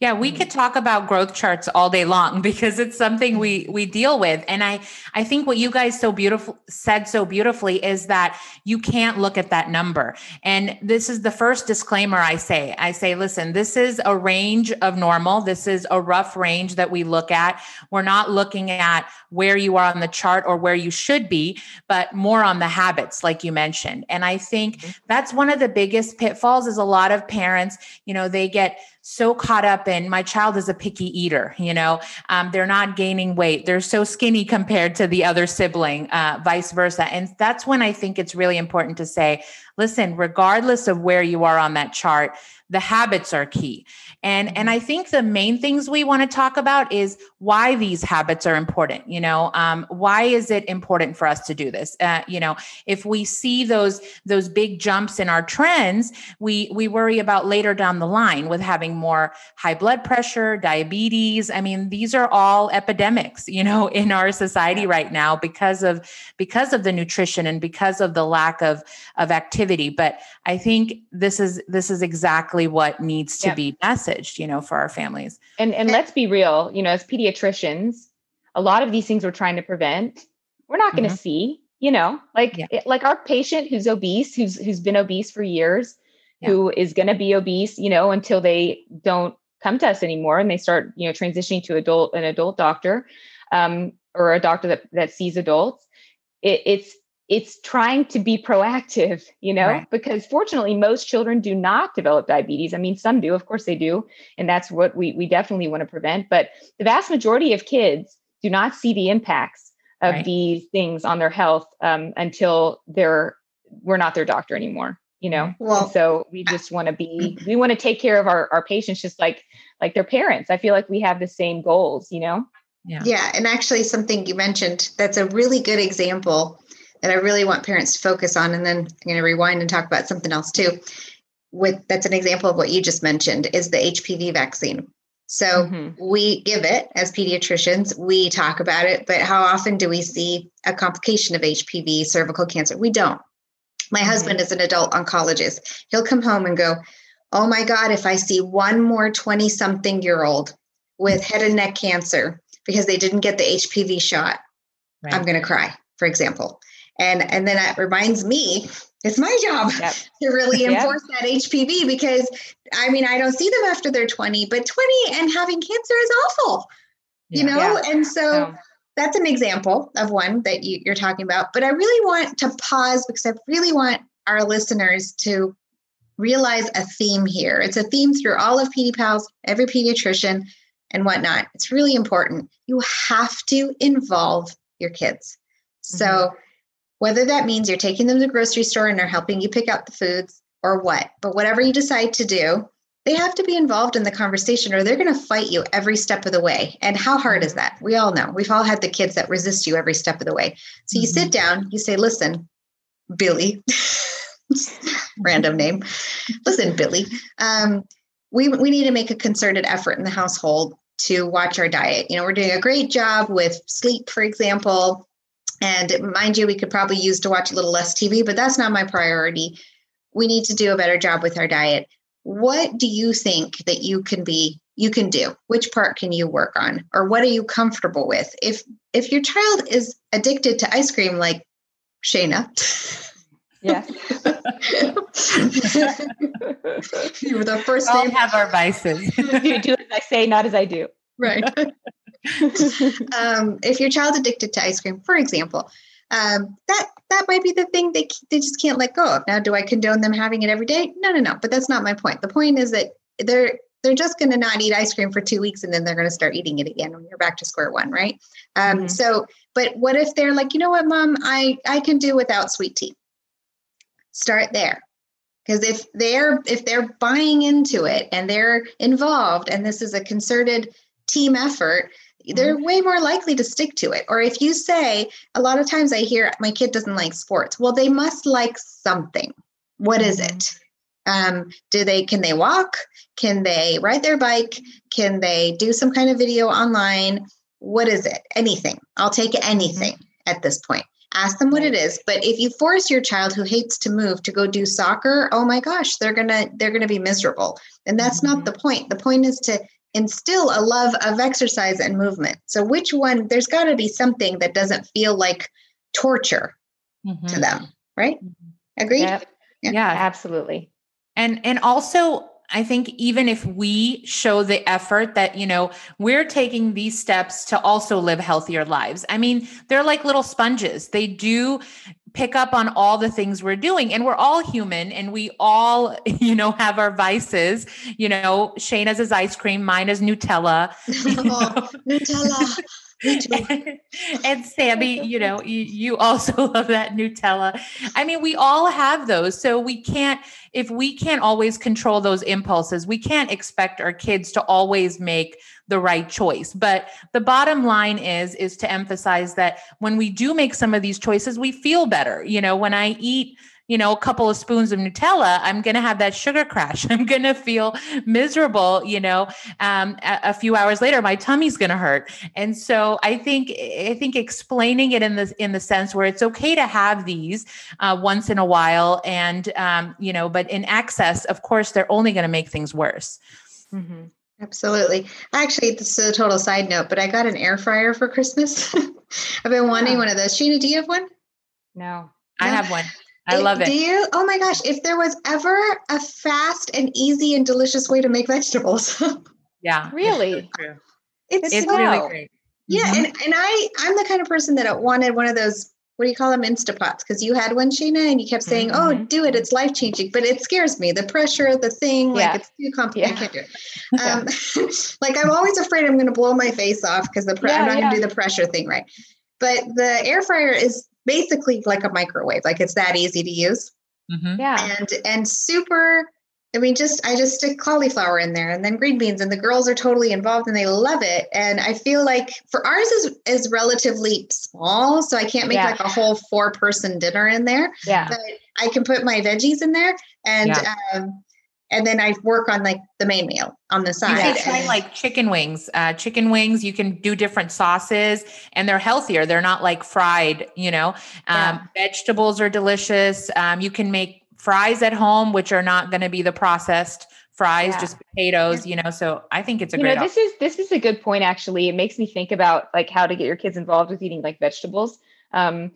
[SPEAKER 3] Yeah, we could talk about growth charts all day long because it's something we we deal with. And I I think what you guys so beautiful said so beautifully is that you can't look at that number. And this is the first disclaimer I say. I say, listen, this is a range of normal. This is a rough range that we look at. We're not looking at where you are on the chart or where you should be, but more on the habits like you mentioned. And I think mm-hmm. that's one of the biggest pitfalls is a lot of parents, you know, they get so caught up in my child is a picky eater you know? Um, they're not gaining weight. They're so skinny compared to the other sibling uh, vice versa. And that's when i think it's really important to say listen regardless of where you are on that chart the habits are key. And and i think the main things we want to talk about is why these habits are important you know um, why is it important for us to do this? Uh, you know if we see those those big jumps in our trends we we worry about later down the line with having more high blood pressure diabetes. I mean these are all epidemics you know in our society right now because of because of the nutrition and because of the lack of of activity. But i think this is this is exactly what needs to
[SPEAKER 1] Yeah.
[SPEAKER 3] be messaged you know for our families.
[SPEAKER 1] And and let's be real, you know, as pediatricians, a lot of these things we're trying to prevent, we're not going to see, you know, like
[SPEAKER 3] Yeah.
[SPEAKER 1] it- like our patient who's obese, who's who's been obese for years,
[SPEAKER 3] Yeah.
[SPEAKER 1] who is going to be obese, you know, until they don't come to us anymore and they start, you know, transitioning to adult an adult doctor um, or a doctor that that sees adults. It, it's it's trying to be proactive, you know,
[SPEAKER 3] Right.
[SPEAKER 1] because fortunately most children do not develop diabetes. I mean, some do, of course they do, and that's what we we definitely want to prevent. But the vast majority of kids do not see the impacts of
[SPEAKER 3] Right.
[SPEAKER 1] these things on their health um, until they're we're not their doctor anymore. You know,
[SPEAKER 2] Well-
[SPEAKER 1] so we just want to be we want to take care of our our patients just like like their parents. I feel like we have the same goals. You know.
[SPEAKER 3] yeah
[SPEAKER 2] Yeah, and actually, something you mentioned that's a really good example that I really want parents to focus on. And then I'm going to rewind and talk about something else too. With that's an example of what you just mentioned is the HPV vaccine. So
[SPEAKER 1] Mhm.
[SPEAKER 2] we give it as pediatricians, we talk about it, but how often do we see a complication of HPV, cervical cancer? We don't. My husband is an adult oncologist. He'll come home and go, Oh my God, if I see one more 20 something year old with head and neck cancer because they didn't get the HPV shot,
[SPEAKER 3] right.
[SPEAKER 2] I'm going to cry, for example. And, and then that reminds me, it's my job
[SPEAKER 1] Yep.
[SPEAKER 2] to really
[SPEAKER 1] Yeah.
[SPEAKER 2] enforce that HPV because I mean, I don't see them after they're 20, but 20 and having cancer is awful, you
[SPEAKER 3] Yeah.
[SPEAKER 2] know? And so that's an example of one that you, you're talking about. But I really want to pause because I really want our listeners to realize a theme here. It's a theme through all of Pedipals, every pediatrician, and whatnot. It's really important. You have to involve your kids. So mm-hmm. Whether that means you're taking them to the grocery store and they're helping you pick out the foods or what, but whatever you decide to do, they have to be involved in the conversation or they're going to fight you every step of the way. And how hard is that? We all know. We've all had the kids that resist you every step of the way. So you sit down, you say, listen, Billy, Random name. Listen, Billy. Um, we we need to make a concerted effort in the household to watch our diet. You know, we're doing a great job with sleep, for example. And mind you, we could probably use to watch a little less TV, but that's not my priority. We need to do a better job with our diet. What do you think that you can be you can do? Which part can you work on? Or what are you comfortable with? If if your child is addicted to ice cream like Shaina,
[SPEAKER 1] Yeah.
[SPEAKER 2] you were the first
[SPEAKER 3] all
[SPEAKER 2] name.
[SPEAKER 3] have our vices.
[SPEAKER 1] you do as I say, not as I do.
[SPEAKER 2] Right. um, if your child's addicted to ice cream, for example, um, that that might be the thing they they just can't let go of. Now, do I condone them having it every day? No, no, no. But that's not my point. The point is that they're they're just going to not eat ice cream for two weeks and then they're going to start eating it again when you're back to square one, right? Um,
[SPEAKER 1] Mhm.
[SPEAKER 2] So, but what if they're like, you know what, mom, I I can do without sweet tea. Start there. Because if they're if they're buying into it and they're involved and this is a concerted team effort, they're way more likely to stick to it. Or if you say, a lot of times I hear my kid doesn't like sports. Well, they must like something. What is
[SPEAKER 1] Mhm.
[SPEAKER 2] it? Um, do they can they walk? Can they ride their bike? Can they do some kind of video online? What is it? Anything. I'll take anything at this point. Ask them what it is. But if you force your child who hates to move to go do soccer, oh my gosh, they're gonna they're gonna be miserable. And that's not the point. The point is to instill a love of exercise and movement. So which one there's got to be something that doesn't feel like torture to
[SPEAKER 3] Mhm.
[SPEAKER 2] them, right?
[SPEAKER 3] Mhm.
[SPEAKER 2] Agreed?
[SPEAKER 1] Yep,
[SPEAKER 2] Yeah.
[SPEAKER 3] Yeah.
[SPEAKER 1] absolutely.
[SPEAKER 3] And and also I think even if we show the effort that, you know, we're taking these steps to also live healthier lives. I mean, they're like little sponges. They do pick up on all the things we're doing and we're all human and we all, you know, have our vices. You know, Shaina's is ice cream, mine is Nutella.
[SPEAKER 2] oh, Nutella. Too.
[SPEAKER 3] and Sammy, you know, you, you also love that Nutella. I mean, we all have those. So we can't, if we can't always control those impulses, we can't expect our kids to always make the right choice. But the bottom line is, is to emphasize that when we do make some of these choices, we feel better. You know, when I eat, you know, a couple of spoons of Nutella, I'm going to have that sugar crash. I'm going to feel miserable, you know, um, a, a few hours later, my tummy's going to hurt. And so I think, I think explaining it in the, in the sense where it's okay to have these uh, once in a while and, um, you know, but in excess, of course, they're only going to make things worse.
[SPEAKER 1] Mm-hmm.
[SPEAKER 2] Absolutely. Actually, this is a total side note, but I got an air fryer for Christmas. I've been wanting
[SPEAKER 1] Yeah.
[SPEAKER 2] one of those. Sheena, do you have one?
[SPEAKER 1] No.
[SPEAKER 3] I
[SPEAKER 2] Yeah.
[SPEAKER 3] have one. I
[SPEAKER 2] It-
[SPEAKER 3] love it.
[SPEAKER 2] Do you? Oh my gosh. If there was ever a fast and easy and delicious way to make vegetables,
[SPEAKER 3] Yeah.
[SPEAKER 1] Really?
[SPEAKER 3] True.
[SPEAKER 2] it's,
[SPEAKER 3] It's
[SPEAKER 2] so-
[SPEAKER 3] really great.
[SPEAKER 2] Yeah,
[SPEAKER 3] Mhm.
[SPEAKER 2] and, and I I'm the kind of person that wanted one of those what do you call them? Instapots because you had one Sheena and you kept saying oh
[SPEAKER 1] Mhm.
[SPEAKER 2] do it. It's life changing but it scares me. The pressure the thing like it's too complicated I can't do it. Um, like I'm always afraid I'm going to blow my face off because the pre- I'm
[SPEAKER 1] Yeah,
[SPEAKER 2] not going to do the pressure thing right? But the air fryer is basically like a microwave like it's that easy to use.
[SPEAKER 3] Mhm.
[SPEAKER 1] Yeah.
[SPEAKER 2] and and super i mean just i just stick cauliflower in there and then green beans and the girls are totally involved and they love it and i feel like for ours is is relatively small so i can't make
[SPEAKER 1] Yeah.
[SPEAKER 2] like a whole four person dinner in there
[SPEAKER 1] Yeah.
[SPEAKER 2] but i can put my veggies in there and um and then i work on like the main meal on the side.
[SPEAKER 3] You could try like chicken wings. Uh, chicken wings, you can do different sauces and they're healthier. They're not like fried, you know. Um, Vegetables are delicious. Um, you can make fries at home, which are not going to be the processed fries,
[SPEAKER 1] Yeah.
[SPEAKER 3] just potatoes, you know. So I think it's a
[SPEAKER 1] you
[SPEAKER 3] great
[SPEAKER 1] know this is this is a good point actually it makes me think about like how to get your kids involved with eating like vegetables um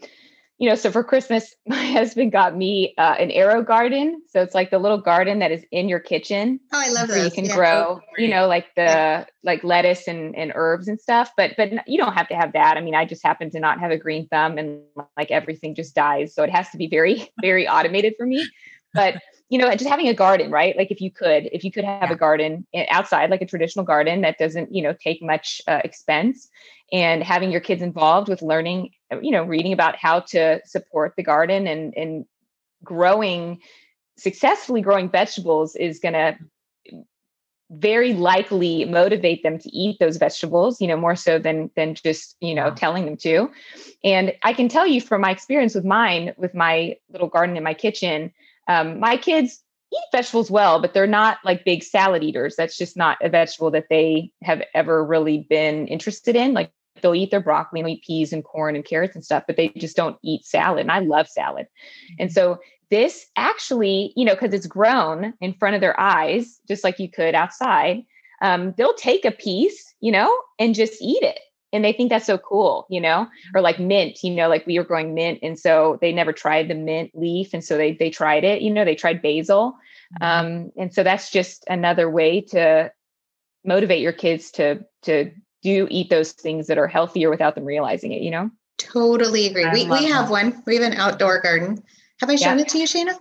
[SPEAKER 1] you know so for christmas my husband got me uh, an AeroGarden. So it's like the little garden that is in your kitchen.
[SPEAKER 2] Oh i love
[SPEAKER 1] where you can
[SPEAKER 2] yeah.
[SPEAKER 1] grow you know like the
[SPEAKER 2] Yeah.
[SPEAKER 1] like lettuce and, and herbs and stuff but but you don't have to have that. I mean i just happen to not have a green thumb and like everything just dies. So it has to be very very automated for me. But you know just having a garden right like if you could if you could have
[SPEAKER 3] Yeah.
[SPEAKER 1] a garden outside like a traditional garden that doesn't you know take much uh, expense and having your kids involved with learning uh, you know reading about how to support the garden and and growing successfully growing vegetables is going to very likely motivate them to eat those vegetables you know more so than than just you know
[SPEAKER 3] Yeah.
[SPEAKER 1] telling them to and i can tell you from my experience with mine with my little garden in my kitchen Um, my kids eat vegetables well, but they're not like big salad eaters. That's just not a vegetable that they have ever really been interested in. Like they'll eat their broccoli and eat peas and corn and carrots and stuff, but they just don't eat salad. And I love salad. And so this actually, you know, because it's grown in front of their eyes, just like you could outside, um, they'll take a piece, you know, and just eat it. And they think that's so cool, you know, or like mint, you know, like we were growing mint. And so they never tried the mint leaf. And so they they tried it, you know, they tried basil. Mm-hmm. Um, and so that's just another way to motivate your kids to to do eat those things that are healthier without them realizing it, you know?
[SPEAKER 2] Totally agree. I we we have that. one. We have an outdoor garden. Have I shown yeah. it to you, Shaina?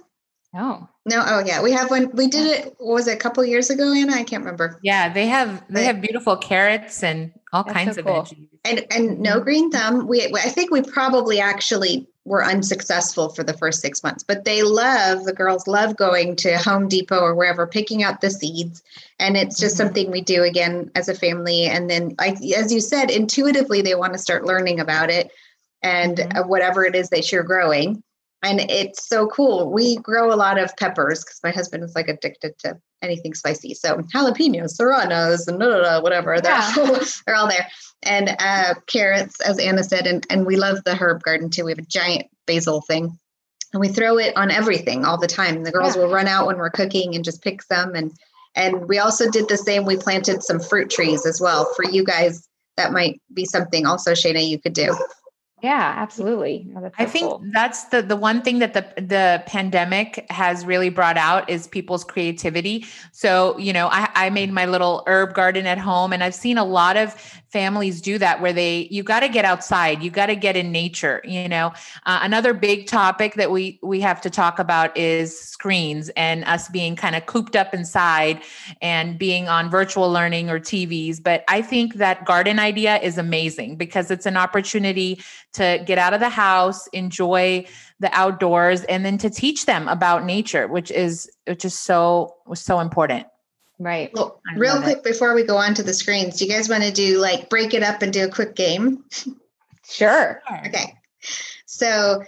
[SPEAKER 1] No.
[SPEAKER 2] No. Oh yeah, we have one. We did it. was it a couple years ago, Anna? I can't remember.
[SPEAKER 3] Yeah, they have they have beautiful carrots and all That's kinds so of cool. veggies.
[SPEAKER 2] And and no mm-hmm. green thumb. We I think we probably actually were unsuccessful for the first six months, but they love the girls love going to Home Depot or wherever, picking out the seeds, and it's just mm-hmm. something we do again as a family. And then, like as you said, intuitively they want to start learning about it and mm-hmm. Whatever it is that you're growing and it's so cool. We grow a lot of peppers because my husband is like addicted to anything spicy. So jalapenos, serranos, and blah, blah, blah, whatever, they're, yeah. all, they're all there. And uh, carrots, as Anna said, and, and we love the herb garden too. We have a giant basil thing. And we throw it on everything all the time. The girls yeah. will run out when we're cooking and just pick some. And and we also did the same. We planted some fruit trees as well. For you guys, that might be something also, Shaina, you could do.
[SPEAKER 1] Yeah, absolutely.
[SPEAKER 3] Oh, so I think cool. that's the the one thing that the the pandemic has really brought out is people's creativity. So, you know, I, I made my little herb garden at home and I've seen a lot of families do that where they you got to get outside you got to get in nature you know? Uh, another big topic that we we have to talk about is screens and us being kind of cooped up inside and being on virtual learning or tvs but i think that garden idea is amazing because it's an opportunity to get out of the house enjoy the outdoors and then to teach them about nature which is which is so was so important
[SPEAKER 1] Right.
[SPEAKER 2] Well, real quick it. before we go on to the screens, do you guys want to do like break it up and do a quick game?
[SPEAKER 1] Sure.
[SPEAKER 2] Okay. So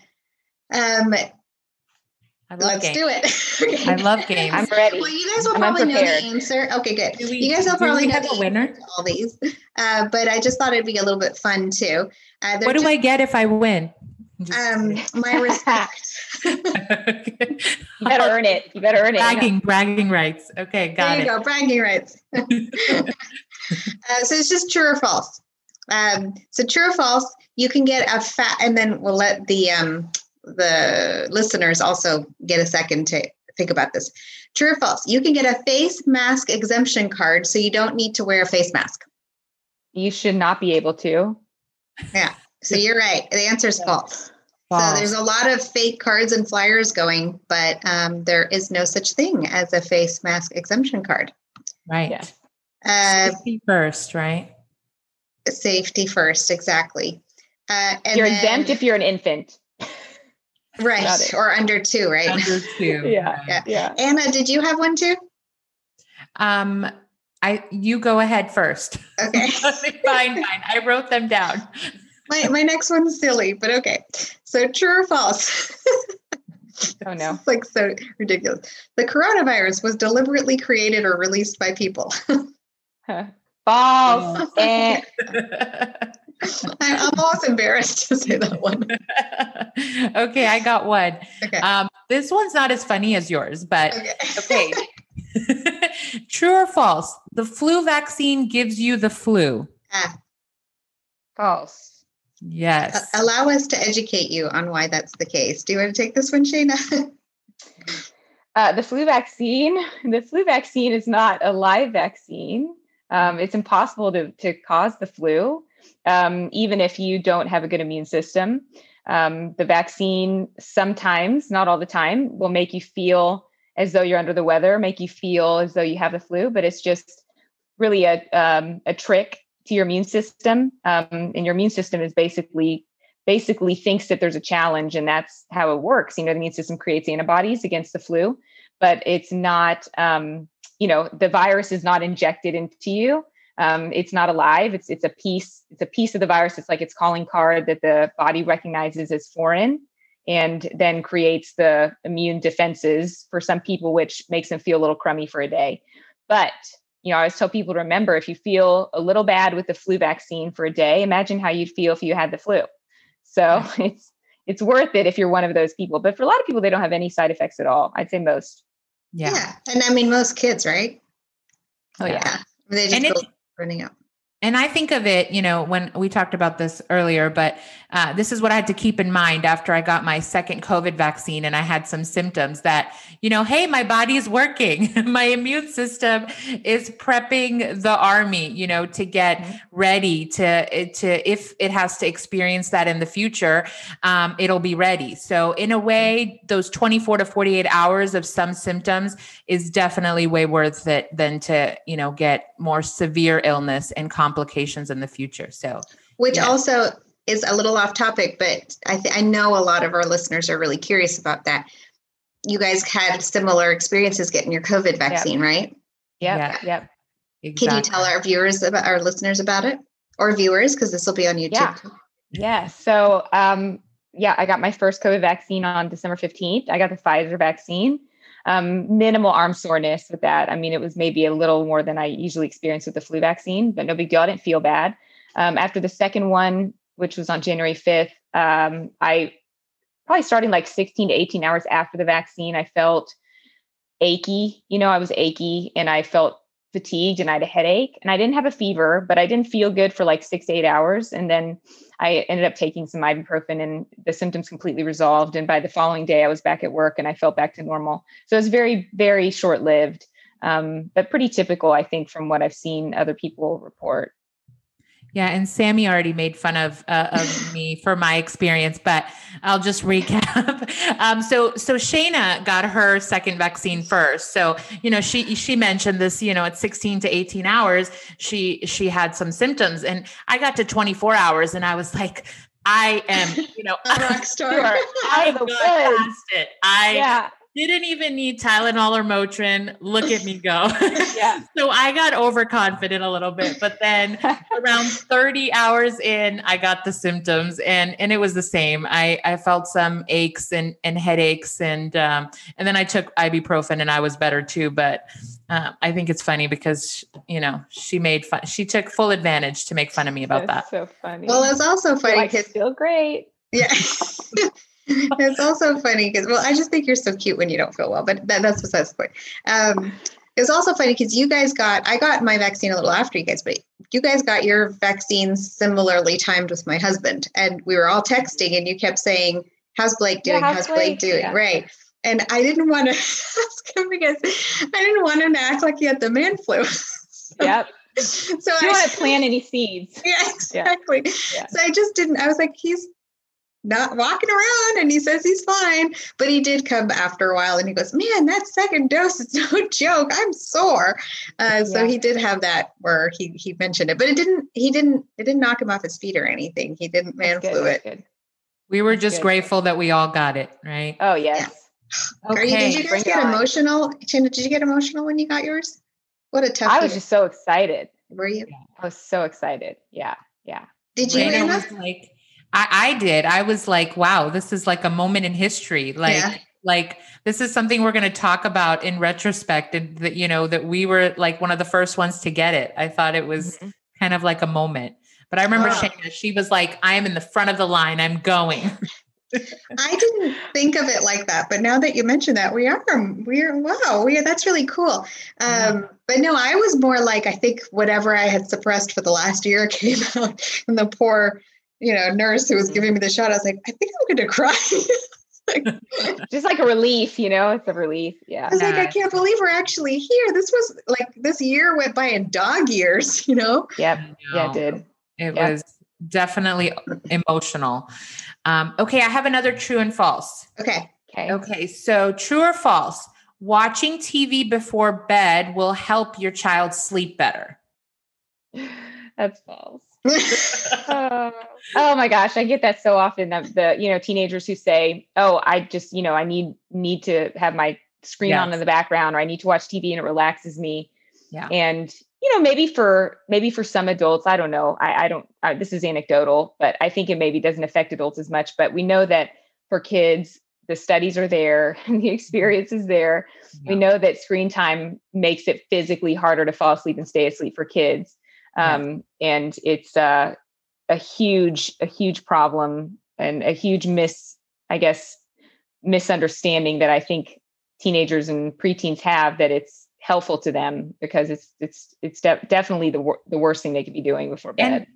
[SPEAKER 2] um let's games. do it.
[SPEAKER 3] okay. I love games.
[SPEAKER 1] I'm ready.
[SPEAKER 2] Well, you guys will I'm probably know the answer. Okay, good. We, you guys will probably know the winner. all these, uh, but I just thought it'd be a little bit fun too.
[SPEAKER 3] Uh, what do just, I get if I win?
[SPEAKER 2] Um, my respect.
[SPEAKER 1] you better earn it. You better earn
[SPEAKER 3] it. Bragging, bragging rights. Okay, got
[SPEAKER 2] there
[SPEAKER 3] you
[SPEAKER 2] it. go, bragging rights. uh, so it's just true or false. Um, so true or false, you can get a fat, and then we'll let the um, the listeners also get a second to think about this. True or false? You can get a face mask exemption card, so you don't need to wear a face mask.
[SPEAKER 1] You should not be able to.
[SPEAKER 2] Yeah. So you're right. The answer is false. false. So there's a lot of fake cards and flyers going, but um, there is no such thing as a face mask exemption card.
[SPEAKER 3] Right. Yeah. Uh, safety first, right?
[SPEAKER 2] Safety first, exactly.
[SPEAKER 1] Uh, you're then, exempt if you're an infant.
[SPEAKER 2] Right. Or under two, right?
[SPEAKER 3] Under two.
[SPEAKER 1] yeah. yeah. Yeah.
[SPEAKER 2] Anna, did you have one too?
[SPEAKER 3] Um, I you go ahead first.
[SPEAKER 2] Okay.
[SPEAKER 3] fine, fine. I wrote them down
[SPEAKER 2] my, my next one's silly, but okay. So true or false?
[SPEAKER 1] oh no.
[SPEAKER 2] It's like so ridiculous. The coronavirus was deliberately created or released by people.
[SPEAKER 1] False. eh.
[SPEAKER 2] I'm almost embarrassed to say that one.
[SPEAKER 3] okay, I got one. Okay. Um, this one's not as funny as yours, but okay. okay. True or false? The flu vaccine gives you the flu. Ah.
[SPEAKER 1] False.
[SPEAKER 3] Yes.
[SPEAKER 2] allow us to educate you on why that's the case. Do you want to take this one, Shaina?
[SPEAKER 1] uh, the flu vaccine, the flu vaccine is not a live vaccine. Um, it's impossible to, to cause the flu, um, even if you don't have a good immune system. Um, the vaccine sometimes, not all the time, will make you feel as though you're under the weather, make you feel as though you have the flu, but it's just really a, um, a trick to your immune system um, and your immune system is basically basically thinks that there's a challenge and that's how it works. You know the immune system creates antibodies against the flu but it's not um, you know the virus is not injected into you. Um, it's not alive. It's it's a piece it's a piece of the virus. It's like its calling card that the body recognizes as foreign and then creates the immune defenses for some people, which makes them feel a little crummy for a day. But you know, I always tell people to remember if you feel a little bad with the flu vaccine for a day, imagine how you'd feel if you had the flu. So it's it's worth it if you're one of those people. But for a lot of people, they don't have any side effects at all. I'd say most.
[SPEAKER 2] Yeah. yeah. And I mean most kids, right?
[SPEAKER 1] Oh yeah. yeah.
[SPEAKER 2] They just and go running out.
[SPEAKER 3] And I think of it, you know, when we talked about this earlier, but uh, this is what I had to keep in mind after I got my second COVID vaccine and I had some symptoms that, you know, hey, my body is working. my immune system is prepping the army, you know, to get mm-hmm. ready to, to if it has to experience that in the future, um, it'll be ready. So, in a way, those 24 to 48 hours of some symptoms is definitely way worth it than to, you know, get more severe illness and complications complications in the future. So,
[SPEAKER 2] which yeah. also is a little off topic, but I th- I know a lot of our listeners are really curious about that. You guys had similar experiences getting your COVID vaccine,
[SPEAKER 1] yep.
[SPEAKER 2] right?
[SPEAKER 1] Yep, yeah. Yep.
[SPEAKER 2] Exactly. Can you tell our viewers about our listeners about it, or viewers, because this will be on YouTube?
[SPEAKER 1] Yeah. Yeah. So, um, yeah, I got my first COVID vaccine on December fifteenth. I got the Pfizer vaccine um, minimal arm soreness with that. I mean, it was maybe a little more than I usually experience with the flu vaccine, but no big deal. I didn't feel bad. Um, after the second one, which was on January 5th, um, I probably starting like 16 to 18 hours after the vaccine, I felt achy. You know, I was achy and I felt fatigued and I had a headache and I didn't have a fever, but I didn't feel good for like six to eight hours. And then I ended up taking some ibuprofen and the symptoms completely resolved. And by the following day, I was back at work and I felt back to normal. So it was very, very short lived, um, but pretty typical, I think, from what I've seen other people report.
[SPEAKER 3] Yeah, and Sammy already made fun of uh, of me for my experience, but I'll just recap. um, so so Shaina got her second vaccine first. So you know she she mentioned this. You know, at 16 to 18 hours, she she had some symptoms, and I got to 24 hours, and I was like, I am you know
[SPEAKER 2] a rock star.
[SPEAKER 3] I got past it. I yeah didn't even need Tylenol or Motrin. Look at me go. yeah. so I got overconfident a little bit, but then around 30 hours in, I got the symptoms and and it was the same. I I felt some aches and and headaches and um and then I took ibuprofen and I was better too, but uh, I think it's funny because you know she made fun. She took full advantage to make fun of me about
[SPEAKER 1] That's
[SPEAKER 3] that.
[SPEAKER 1] So funny.
[SPEAKER 2] Well, it's also funny
[SPEAKER 1] because feel great.
[SPEAKER 2] Yeah. it's also funny because well, I just think you're so cute when you don't feel well, but that, that's besides the point. Um, it's also funny because you guys got I got my vaccine a little after you guys, but you guys got your vaccines similarly timed with my husband, and we were all texting, and you kept saying, "How's Blake doing? Yeah, how's, how's, Blake, Blake doing?" Yeah. Right. And I didn't want to ask him because I didn't want him to act like he had the man flu.
[SPEAKER 1] so, yep. So you I want to plant any seeds.
[SPEAKER 2] Yeah, exactly. Yeah. So I just didn't. I was like, he's not walking around and he says he's fine. But he did come after a while and he goes man that second dose is no joke. I'm sore. Uh, so he did have that where he he mentioned it but it didn't he didn't it didn't knock him off his feet or anything. He didn't man flu it.
[SPEAKER 3] we were just grateful that we all got it right?
[SPEAKER 1] Oh yes.
[SPEAKER 2] Yeah. okay. You, did you guys Bring get emotional? Chanda, did you get emotional when you got yours? What a tough
[SPEAKER 1] i was just so excited.
[SPEAKER 2] Were you?
[SPEAKER 1] I was so excited. Yeah yeah.
[SPEAKER 2] Did you
[SPEAKER 3] Raina? was like I, I did. I was like, wow, this is like a moment in history. Like, yeah. like this is something we're going to talk about in retrospect. And that, you know, that we were like one of the first ones to get it. I thought it was mm-hmm. kind of like a moment. But I remember oh. Shaina, she was like, I am in the front of the line. I'm going.
[SPEAKER 2] I didn't think of it like that, but now that you mention that, we are we are wow, we are, that's really cool. Um, But no, I was more like I think whatever I had suppressed for the last year came out, and the poor you know, nurse who was mm-hmm. giving me the shot, I was like, I think I'm going to cry.
[SPEAKER 1] like, just like a relief, you know, it's a relief. Yeah.
[SPEAKER 2] I was like, I can't believe we're actually here. This was like this year went by in dog years, you know?
[SPEAKER 1] Yep. Yeah, it did.
[SPEAKER 3] It yep. was definitely emotional. Um, okay, I have another true and false.
[SPEAKER 2] Okay.
[SPEAKER 1] Okay.
[SPEAKER 3] Okay. So true or false? Watching TV before bed will help your child sleep better.
[SPEAKER 1] That's false. Uh, oh my gosh, I get that so often. The, the, you know teenagers who say, "Oh, I just you know I need need to have my screen yes. on in the background, or I need to watch TV and it relaxes me."
[SPEAKER 3] Yeah,
[SPEAKER 1] and you know maybe for maybe for some adults, I don't know. I, I don't. I, this is anecdotal, but I think it maybe doesn't affect adults as much. But we know that for kids. The studies are there, and the experience is there. Yeah. We know that screen time makes it physically harder to fall asleep and stay asleep for kids, um, yeah. and it's uh, a huge, a huge problem and a huge miss, I guess, misunderstanding that I think teenagers and preteens have that it's helpful to them because it's it's it's de- definitely the wor- the worst thing they could be doing before bed.
[SPEAKER 3] And,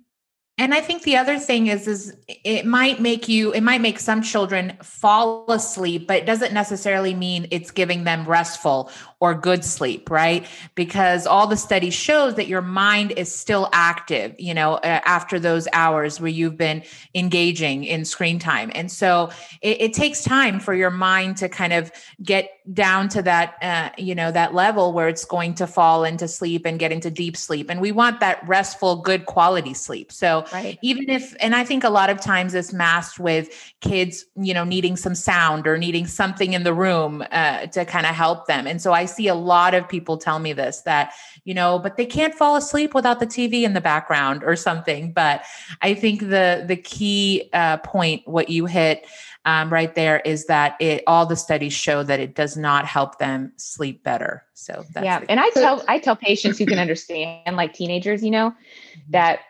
[SPEAKER 3] and I think the other thing is is it might make you it might make some children fall asleep, but it doesn't necessarily mean it's giving them restful or good sleep, right? Because all the studies shows that your mind is still active, you know, after those hours where you've been engaging in screen time. And so it, it takes time for your mind to kind of get down to that, uh, you know, that level where it's going to fall into sleep and get into deep sleep. And we want that restful, good quality sleep. So right. even if, and I think a lot of times it's masked with kids, you know, needing some sound or needing something in the room uh, to kind of help them. And so I see a lot of people tell me this that, you know, but they can't fall asleep without the TV in the background or something. But I think the the key uh, point, what you hit um, right there, is that it all the studies show that it does not help them sleep better. So
[SPEAKER 1] yeah, and I tell I tell patients who can understand, like teenagers, you know, mm-hmm. that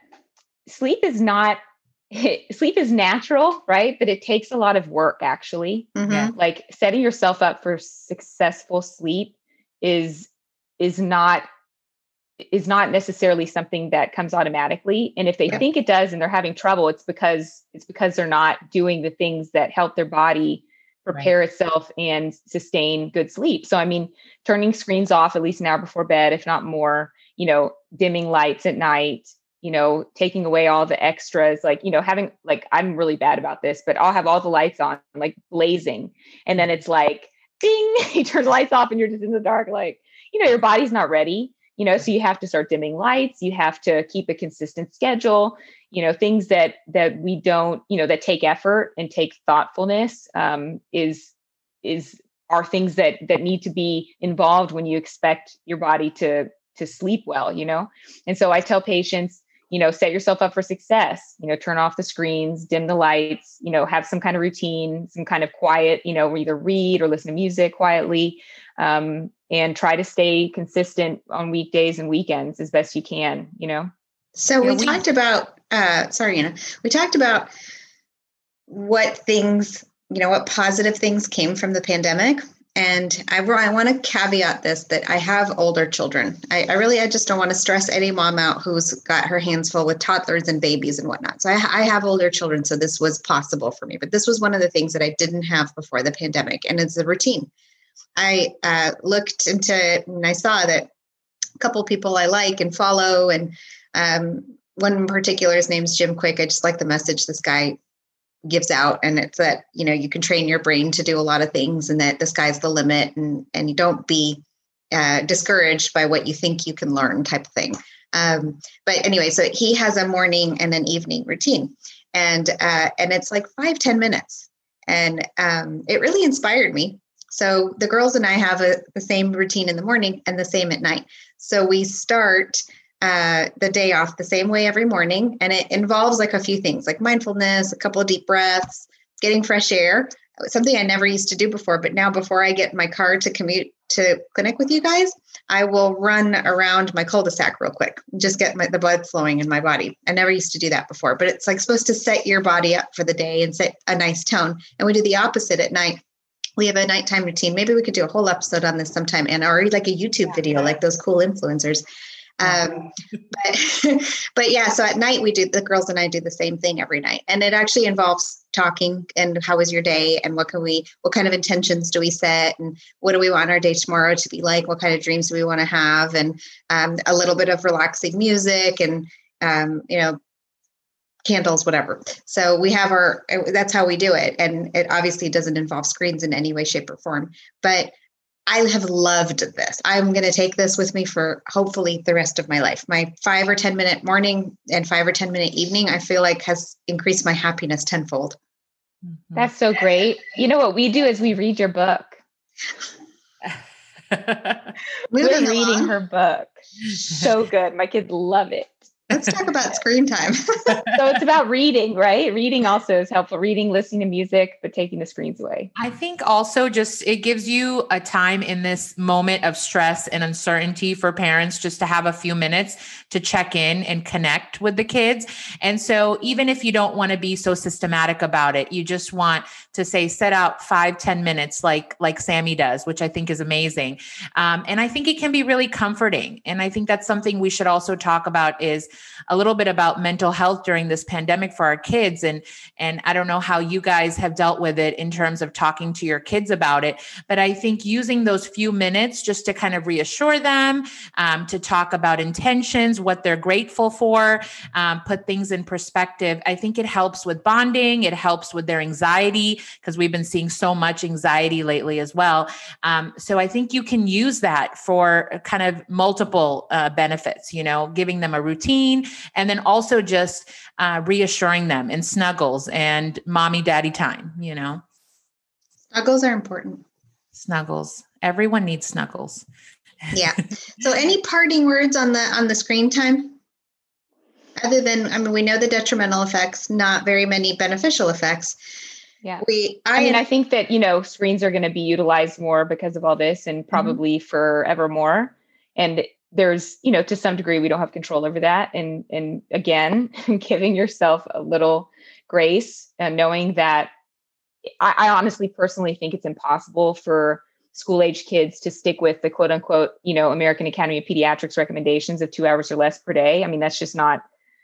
[SPEAKER 1] sleep is not sleep is natural, right? But it takes a lot of work actually. Mm-hmm. Like setting yourself up for successful sleep is is not is not necessarily something that comes automatically and if they yeah. think it does and they're having trouble it's because it's because they're not doing the things that help their body prepare right. itself and sustain good sleep so i mean turning screens off at least an hour before bed if not more you know dimming lights at night you know taking away all the extras like you know having like i'm really bad about this but i'll have all the lights on like blazing and then it's like ding, you turn the lights off and you're just in the dark. Like, you know, your body's not ready, you know, so you have to start dimming lights. You have to keep a consistent schedule, you know, things that, that we don't, you know, that take effort and take thoughtfulness um, is, is, are things that, that need to be involved when you expect your body to, to sleep well, you know? And so I tell patients, you know set yourself up for success you know turn off the screens dim the lights you know have some kind of routine some kind of quiet you know either read or listen to music quietly um, and try to stay consistent on weekdays and weekends as best you can you know
[SPEAKER 2] so you we, we talked about uh sorry Anna. we talked about what things you know what positive things came from the pandemic and I, I want to caveat this that I have older children. I, I, really, I just don't want to stress any mom out who's got her hands full with toddlers and babies and whatnot. So I, I have older children, so this was possible for me. But this was one of the things that I didn't have before the pandemic, and it's a routine. I uh, looked into it and I saw that a couple people I like and follow, and um, one in particular, his name's Jim Kwik. I just like the message this guy gives out and it's that you know you can train your brain to do a lot of things and that the sky's the limit and and you don't be uh, discouraged by what you think you can learn type of thing. Um, but anyway so he has a morning and an evening routine and uh, and it's like five ten minutes. And um, it really inspired me. So the girls and i have a, the same routine in the morning and the same at night. So we start uh, the day off the same way every morning. And it involves like a few things like mindfulness, a couple of deep breaths, getting fresh air, something I never used to do before. But now, before I get my car to commute to clinic with you guys, I will run around my cul-de-sac real quick, just get my, the blood flowing in my body. I never used to do that before, but it's like supposed to set your body up for the day and set a nice tone. And we do the opposite at night. We have a nighttime routine. Maybe we could do a whole episode on this sometime, and or like a YouTube video, like those cool influencers. Um, but, but yeah, so at night we do the girls and I do the same thing every night, and it actually involves talking and how was your day and what can we what kind of intentions do we set and what do we want our day tomorrow to be like? What kind of dreams do we want to have? And um, a little bit of relaxing music and um, you know candles whatever. So we have our that's how we do it. And it obviously doesn't involve screens in any way shape or form. But I have loved this. I'm going to take this with me for hopefully the rest of my life. My five or 10 minute morning and five or 10 minute evening, I feel like has increased my happiness tenfold.
[SPEAKER 1] Mm-hmm. That's so great. You know what we do is we read your book. We're reading her book. So good. My kids love it.
[SPEAKER 2] Let's talk about screen time. so
[SPEAKER 1] it's about reading, right? Reading also is helpful. Reading, listening to music, but taking the screens away.
[SPEAKER 3] I think also just it gives you a time in this moment of stress and uncertainty for parents just to have a few minutes to check in and connect with the kids. And so even if you don't want to be so systematic about it, you just want to say set out five ten minutes like like Sammy does, which I think is amazing. Um, and I think it can be really comforting. And I think that's something we should also talk about is a little bit about mental health during this pandemic for our kids. And and I don't know how you guys have dealt with it in terms of talking to your kids about it, but I think using those few minutes just to kind of reassure them, um, to talk about intentions, what they're grateful for, um, put things in perspective. I think it helps with bonding. It helps with their anxiety because we've been seeing so much anxiety lately as well. Um, so I think you can use that for kind of multiple uh, benefits, you know, giving them a routine and then also just uh, reassuring them and snuggles and mommy daddy time, you know.
[SPEAKER 2] Snuggles are important.
[SPEAKER 3] Snuggles. Everyone needs snuggles.
[SPEAKER 2] yeah. So any parting words on the on the screen time? Other than I mean we know the detrimental effects, not very many beneficial effects.
[SPEAKER 1] Yeah. We I, I mean I think that, you know, screens are going to be utilized more because of all this and mm-hmm. probably mm-hmm. forevermore. And there's, you know, to some degree we don't have control over that. And and again, giving yourself a little grace and knowing that I, I honestly personally think it's impossible for school age kids to stick with the quote unquote, you know, American Academy of Pediatrics recommendations of two hours or less per day. I mean, that's just not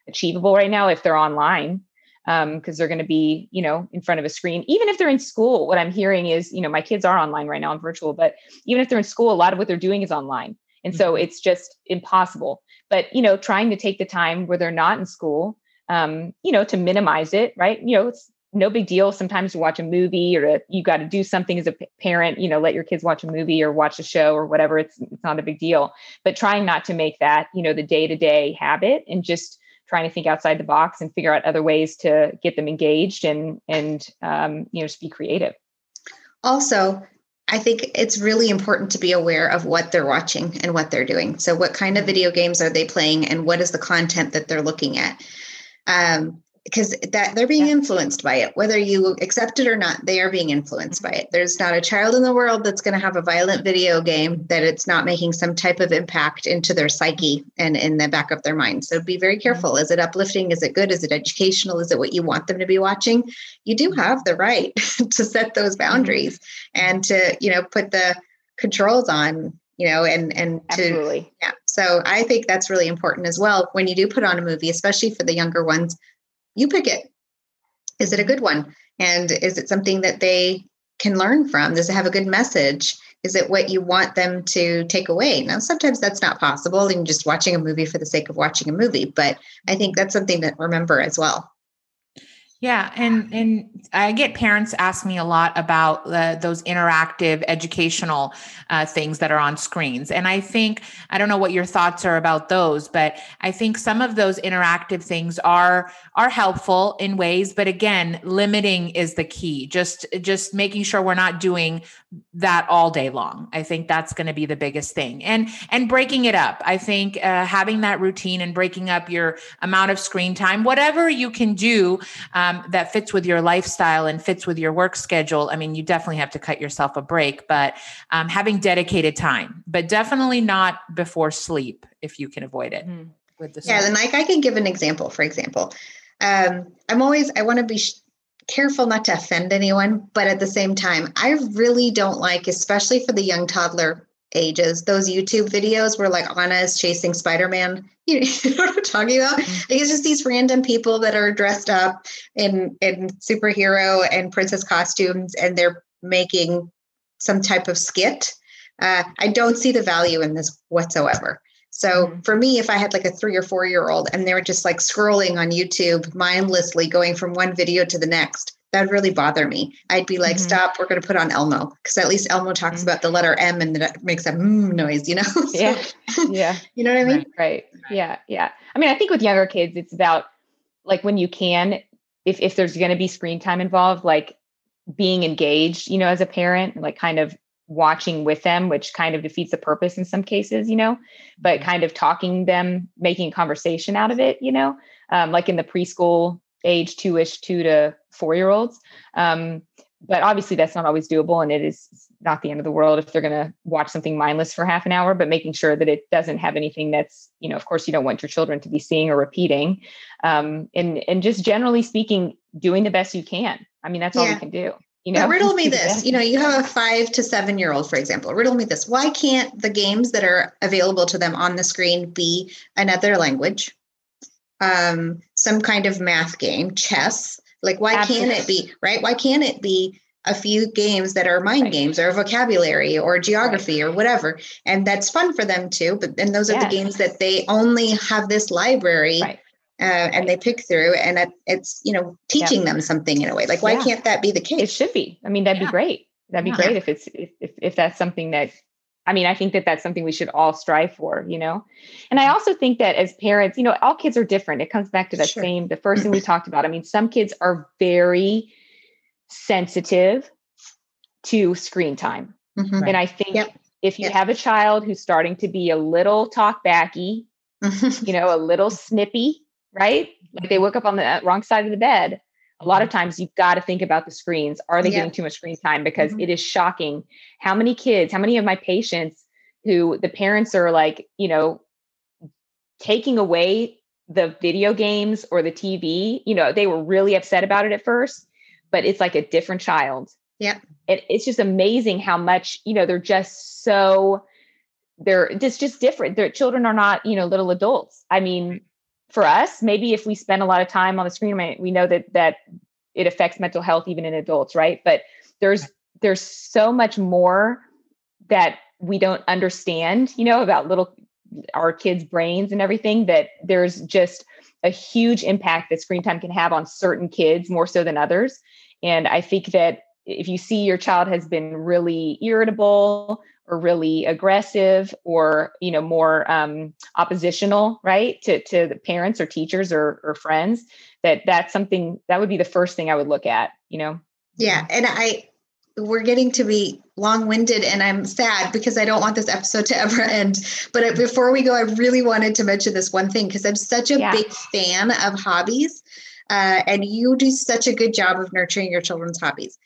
[SPEAKER 1] achievable right now if they're online because um, they're going to be, you know, in front of a screen. Even if they're in school, what I'm hearing is, you know, my kids are online right now in virtual, but even if they're in school, a lot of what they're doing is online. And so mm-hmm. it's just impossible. But, you know, trying to take the time where they're not in school, um, you know, to minimize it, right? You know, it's no big deal sometimes to watch a movie or to, you got to do something as a parent, you know, let your kids watch a movie or watch a show or whatever. It's, it's not a big deal. But trying not to make that, you know, the day to day habit and just, trying to think outside the box and figure out other ways to get them engaged and and um, you know just be creative.
[SPEAKER 2] Also i think it's really important to be aware of what they're watching and what they're doing. So what kind of video games are they playing and what is the content that they're looking at? Um, because that they're being influenced by it whether you accept it or not they are being influenced mm-hmm. by it. There's not a child in the world that's going to have a violent video game that it's not making some type of impact into their psyche and in the back of their mind. So be very mm-hmm. careful. Is it uplifting? Is it good? Is it educational? Is it what you want them to be watching? You do mm-hmm. have the right to set those boundaries and to you know put the controls on you know and and to
[SPEAKER 1] Absolutely.
[SPEAKER 2] yeah. So i think that's really important as well when you do put on a movie especially for the younger ones you pick it. Is it a good one? And is it something that they can learn from? Does it have a good message? Is it what you want them to take away? Now, sometimes that's not possible and just watching a movie for the sake of watching a movie, but I think that's something to remember as well.
[SPEAKER 3] Yeah, and and I get parents ask me a lot about those interactive educational uh, things that are on screens, and I think I don't know what your thoughts are about those, but I think some of those interactive things are are helpful in ways, but again, limiting is the key. Just just making sure we're not doing that all day long. I think that's going to be the biggest thing, and and breaking it up. I think uh, having that routine and breaking up your amount of screen time, whatever you can do. Um, that fits with your lifestyle and fits with your work schedule, I mean, you definitely have to cut yourself a break, but um, having dedicated time, but definitely not before sleep if you can avoid it. Mm-hmm.
[SPEAKER 2] With the yeah, and like I can give an example. For example, um, I'm always I want to be sh- careful not to offend anyone, but at the same time, I really don't like, especially for the young toddler ages, those YouTube videos where like Anna is chasing Spider Man you know what I'm talking about? Mm-hmm. Like it's just these random people that are dressed up in in superhero and princess costumes, and they're making some type of skit. Uh, I don't see the value in this whatsoever. So mm-hmm. for me, if I had like a three or four year old and they were just like scrolling on YouTube mindlessly, going from one video to the next, that'd really bother me. I'd be like, mm-hmm. stop, we're going to put on Elmo because at least Elmo talks mm-hmm. about the letter M and that makes a mm noise, you know? so,
[SPEAKER 1] yeah. Yeah.
[SPEAKER 2] you know what I mean?
[SPEAKER 1] Right, right. Yeah. Yeah. I mean, I think with younger kids, it's about like when you can, if, if there's going to be screen time involved, like being engaged, you know, as a parent, like kind of watching with them, which kind of defeats the purpose in some cases, you know, but mm-hmm. kind of talking them, making conversation out of it, you know, um, like in the preschool age, two ish, two to four year olds. Um, but obviously that's not always doable and it is not the end of the world if they're going to watch something mindless for half an hour but making sure that it doesn't have anything that's you know of course you don't want your children to be seeing or repeating um, and and just generally speaking doing the best you can i mean that's all we can do you know
[SPEAKER 2] but riddle me this you know you have a five to seven year old for example riddle me this why can't the games that are available to them on the screen be another language um, some kind of math game chess like, why Absolutely. can't it be, right? Why can't it be a few games that are mind right. games or vocabulary or geography right. or whatever? And that's fun for them too. But then those are yes. the games that they only have this library. Right. Uh, and they pick through and it's you know teaching them something in a way like why yeah. can't that be the case
[SPEAKER 1] it should be i mean that'd yeah. be great that'd be yeah. great if it's if, if, if that's something that I mean, I think that that's something we should all strive for, you know? And I mm-hmm. also think that as parents, you know, all kids are different. It comes back to that sure. same, the first thing we talked about. I mean, some kids are very sensitive to screen time. Mm-hmm. And I think yep. if you yep. have a child who's starting to be a little talk backy, you know, a little snippy, right? Like they woke up on the uh, wrong side of the bed, a lot of mm-hmm. times you've got to think about the screens. Are they yeah. getting too much screen time? Because mm-hmm. it is shocking how many kids, how many of my patients who the parents are like, you know, taking away the video games or the TV, you know, they were really upset about it at first, but it's like a different child.
[SPEAKER 2] Yeah.
[SPEAKER 1] It, it's just amazing how much, you know, they're just so they're just just different. Their children are not, you know, little adults. I mean, for us maybe if we spend a lot of time on the screen we know that that it affects mental health even in adults right? But there's there's so much more that we don't understand you know about little our kids brains and everything that there's just a huge impact that screen time can have on certain kids more so than others. And i think that if you see your child has been really irritable or really aggressive or you know more um, oppositional right to, to the parents or teachers or, or friends that that's something that would be the first thing i would look at you know
[SPEAKER 2] yeah and i we're getting to be long-winded and i'm sad because i don't want this episode to ever end but before we go i really wanted to mention this one thing because i'm such a yeah. big fan of hobbies uh, and you do such a good job of nurturing your children's hobbies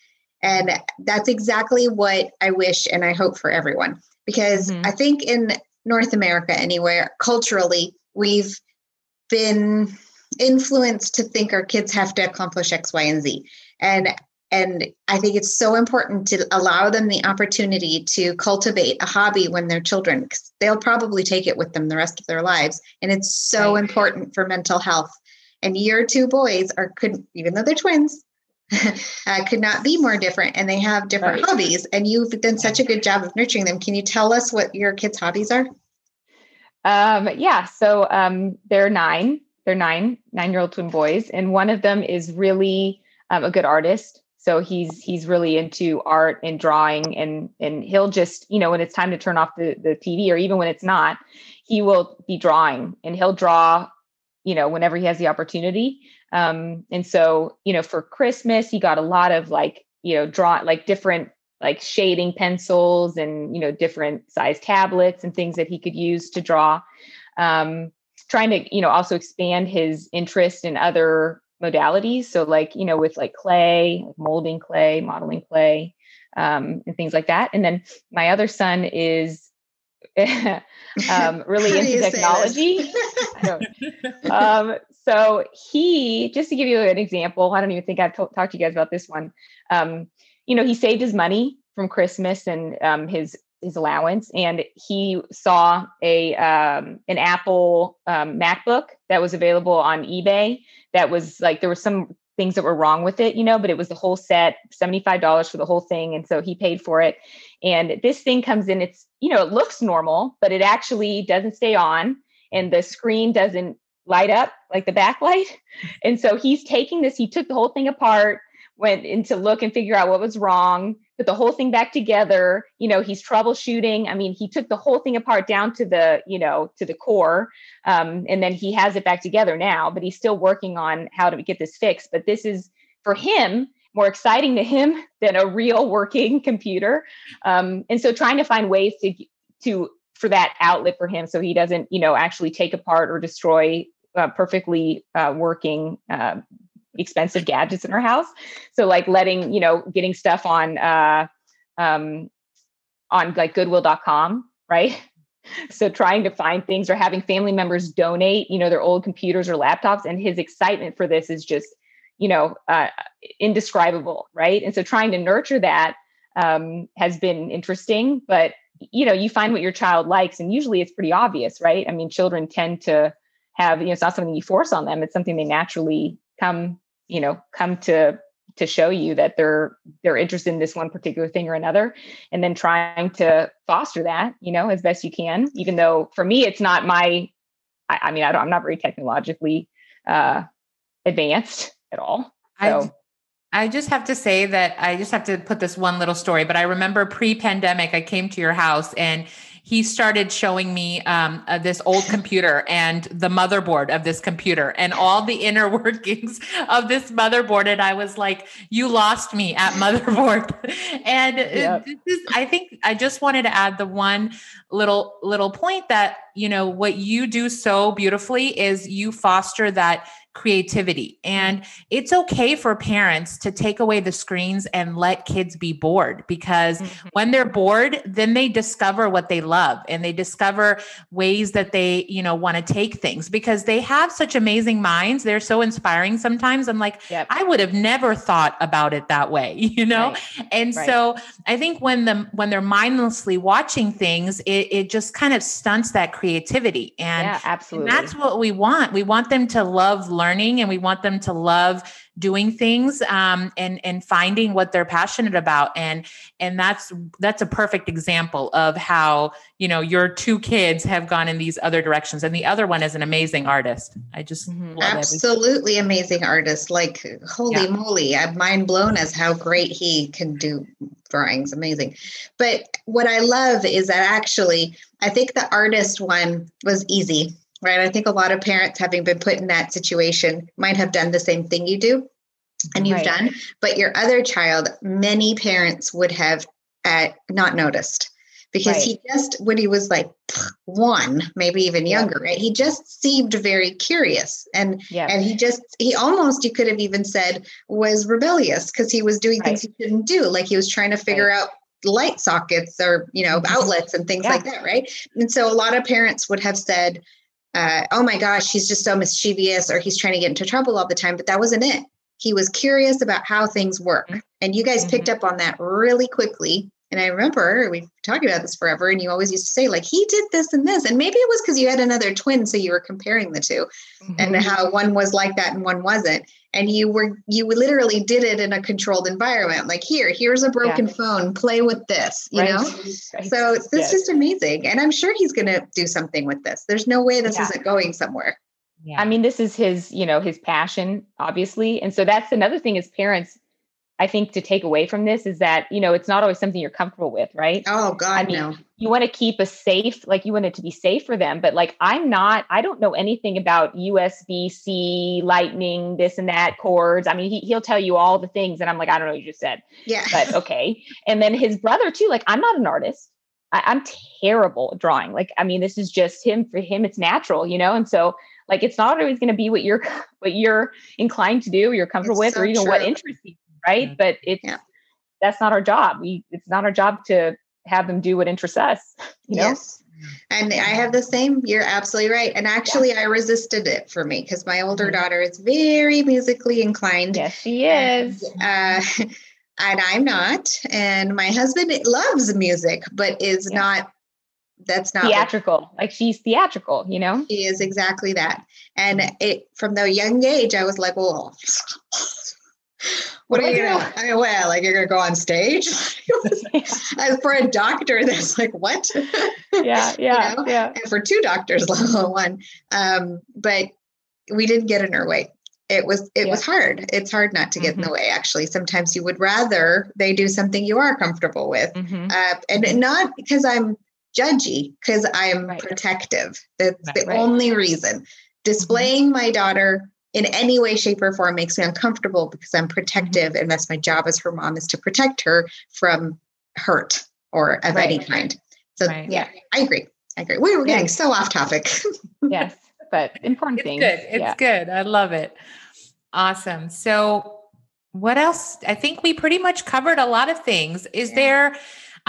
[SPEAKER 2] and that's exactly what I wish and I hope for everyone. Because mm-hmm. I think in North America, anywhere, culturally, we've been influenced to think our kids have to accomplish X, Y, and Z. And and I think it's so important to allow them the opportunity to cultivate a hobby when they're children, because they'll probably take it with them the rest of their lives. And it's so right. important for mental health. And your two boys are could even though they're twins, uh, could not be more different and they have different right. hobbies and you've done such a good job of nurturing them. Can you tell us what your kids hobbies are?
[SPEAKER 1] Um, yeah so um, they're nine. They're nine nine year old twin boys and one of them is really um, a good artist. So he's he's really into art and drawing and and he'll just you know when it's time to turn off the, the tv or even when it's not he will be drawing and he'll draw you know whenever he has the opportunity um, and so, you know, for Christmas, he got a lot of like, you know, draw like different like shading pencils and, you know, different size tablets and things that he could use to draw. Um, trying to, you know, also expand his interest in other modalities. So like, you know, with like clay, molding clay, modeling clay, um, and things like that. And then my other son is um, really into technology. um, so he, just to give you an example, I don't even think I've t- talked to you guys about this one. Um, you know, he saved his money from Christmas and um, his his allowance, and he saw a um, an Apple um, MacBook that was available on eBay. That was like there was some things that were wrong with it, you know, but it was the whole set, seventy five dollars for the whole thing, and so he paid for it. And this thing comes in, it's you know, it looks normal, but it actually doesn't stay on, and the screen doesn't light up like the backlight. And so he's taking this, he took the whole thing apart, went in to look and figure out what was wrong, put the whole thing back together. You know, he's troubleshooting. I mean, he took the whole thing apart down to the, you know, to the core. Um, and then he has it back together now, but he's still working on how to get this fixed. But this is for him more exciting to him than a real working computer. Um, and so trying to find ways to to for that outlet for him so he doesn't you know actually take apart or destroy uh, perfectly uh, working uh, expensive gadgets in our house. So like letting you know getting stuff on uh um on like goodwill.com right? So trying to find things or having family members donate you know their old computers or laptops and his excitement for this is just you know uh, indescribable right? And so trying to nurture that um, has been interesting but you know you find what your child likes and usually it's pretty obvious right? I mean children tend to have you know it's not something you force on them it's something they naturally come you know come to to show you that they're they're interested in this one particular thing or another and then trying to foster that you know as best you can even though for me it's not my i, I mean I am not very technologically uh advanced at all. So
[SPEAKER 3] I just have to say that I just have to put this one little story, but I remember pre pandemic, I came to your house and he started showing me um, uh, this old computer and the motherboard of this computer and all the inner workings of this motherboard. And I was like, you lost me at motherboard. and yep. this is, I think I just wanted to add the one little, little point that, you know, what you do so beautifully is you foster that creativity. And it's okay for parents to take away the screens and let kids be bored because mm-hmm. when they're bored, then they discover what they love and they discover ways that they, you know, want to take things because they have such amazing minds. They're so inspiring sometimes. I'm like, yep. I would have never thought about it that way, you know? Right. And right. so I think when the when they're mindlessly watching things, it, it just kind of stunts that creativity. And,
[SPEAKER 1] yeah, absolutely.
[SPEAKER 3] And that's what we want. We want them to love learning and we want them to love doing things um, and and finding what they're passionate about and and that's that's a perfect example of how you know your two kids have gone in these other directions and the other one is an amazing artist i just
[SPEAKER 2] mm-hmm. absolutely everything. amazing artist like holy yeah. moly i'm mind blown as how great he can do drawings amazing but what i love is that actually i think the artist one was easy right? I think a lot of parents, having been put in that situation, might have done the same thing you do and you've right. done, but your other child, many parents would have uh, not noticed because right. he just, when he was like one, maybe even younger, right? He just seemed very curious and, yeah. and he just, he almost, you could have even said was rebellious because he was doing right. things he shouldn't do. Like he was trying to figure out light sockets or, you know, mm-hmm. outlets and things yeah. like that. Right. And so a lot of parents would have said, uh, oh my gosh, he's just so mischievous or he's trying to get into trouble all the time. But that wasn't it. He was curious about how things work. Mm-hmm. And you guys mm-hmm. picked up on that really quickly. And I remember we've talked about this forever, and you always used to say, like, he did this and this. And maybe it was because you had another twin, so you were comparing the 2 mm-hmm. and how one was like that and one wasn't and you were you literally did it in a controlled environment like here here's a broken yeah. phone play with this you right. know right. so this yes. is amazing and i'm sure he's going to do something with this there's no way this yeah. isn't going somewhere
[SPEAKER 1] yeah. i mean this is his you know his passion obviously and so that's another thing as parents I think to take away from this is that, you know, it's not always something you're comfortable with, right?
[SPEAKER 2] Oh God,
[SPEAKER 1] I
[SPEAKER 2] mean, no.
[SPEAKER 1] You want to keep a safe, like you want it to be safe for them. But like I'm not, I don't know anything about USB-C, lightning, this and that cords. I mean, he, he'll tell you all the things. And I'm like, I don't know what you just said.
[SPEAKER 2] Yeah.
[SPEAKER 1] But okay. and then his brother too, like I'm not an artist. I, I'm terrible at drawing. Like, I mean, this is just him for him, it's natural, you know? And so like it's not always going to be what you're what you're inclined to do, you're comfortable it's with, so or even true. what interests you right? Mm-hmm. But it's yeah. that's not our job. We it's not our job to have them do what interests us. You know? Yes.
[SPEAKER 2] And I have the same. You're absolutely right. And actually, yeah. I resisted it for me because my older mm-hmm. daughter is very musically inclined.
[SPEAKER 1] Yes, she is.
[SPEAKER 2] And, uh, and I'm not. And my husband loves music, but is yeah. not. That's not
[SPEAKER 1] theatrical. What, like she's theatrical, you know.
[SPEAKER 2] She is exactly that. And it from the young age, I was like, well, what, are you gonna, I mean, well, like you're gonna go on stage? As for a doctor, that's like what?
[SPEAKER 1] Yeah, yeah, you know? yeah.
[SPEAKER 2] And for two doctors, level one. Um, but we didn't get in her way. It was it yeah. was hard. It's hard not to get mm-hmm. in the mm-hmm. way. Actually, sometimes you would rather they do something you are comfortable with, mm-hmm. uh, and mm-hmm. not because I'm judgy, because I'm right. protective. That's right. the right. only reason. Displaying my daughter in any way, shape, or form makes me uncomfortable because I'm protective, and that's my job as her mom is to protect her from hurt or of right. any kind. So right. yeah, I agree. I agree. We were getting yeah. so off topic.
[SPEAKER 1] yes, but important
[SPEAKER 3] it's
[SPEAKER 1] things.
[SPEAKER 3] Good. It's yeah. good. I love it. Awesome. So what else? I think we pretty much covered a lot of things. Is yeah. there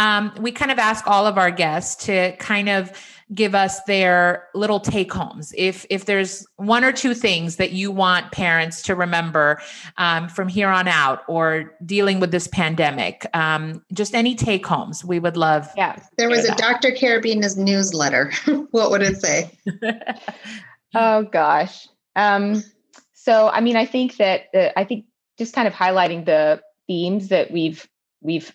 [SPEAKER 3] um, we kind of ask all of our guests to kind of give us their little take homes. If if there's one or two things that you want parents to remember um, from here on out or dealing with this pandemic um, just any take homes we would love
[SPEAKER 2] yeah there was a dr Karabinas newsletter. What would it say?
[SPEAKER 1] Oh gosh. Um, so i mean i think that uh, i think just kind of highlighting the themes that we've we've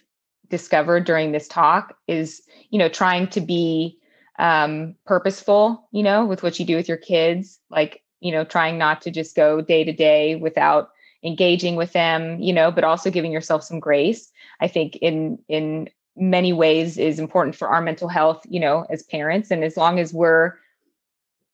[SPEAKER 1] discovered during this talk is you know trying to be um, purposeful you know with what you do with your kids like you know trying not to just go day to day without engaging with them you know but also giving yourself some grace. I think in in many ways is important for our mental health you know as parents. And as long as we're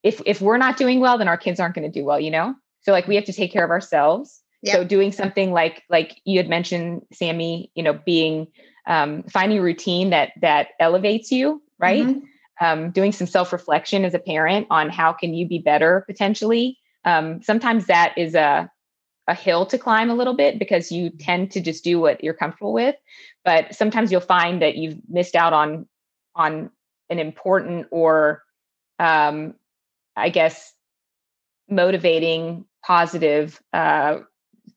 [SPEAKER 1] if if we're not doing well then our kids aren't going to do well you know? So like we have to take care of ourselves. Yep. so doing something like like you had mentioned sammy you know being um, finding a routine that that elevates you right? Mm-hmm. um, doing some self-reflection as a parent on how can you be better potentially. Um, sometimes that is a a hill to climb a little bit because you tend to just do what you're comfortable with. But sometimes you'll find that you've missed out on on an important or um, i guess motivating positive uh,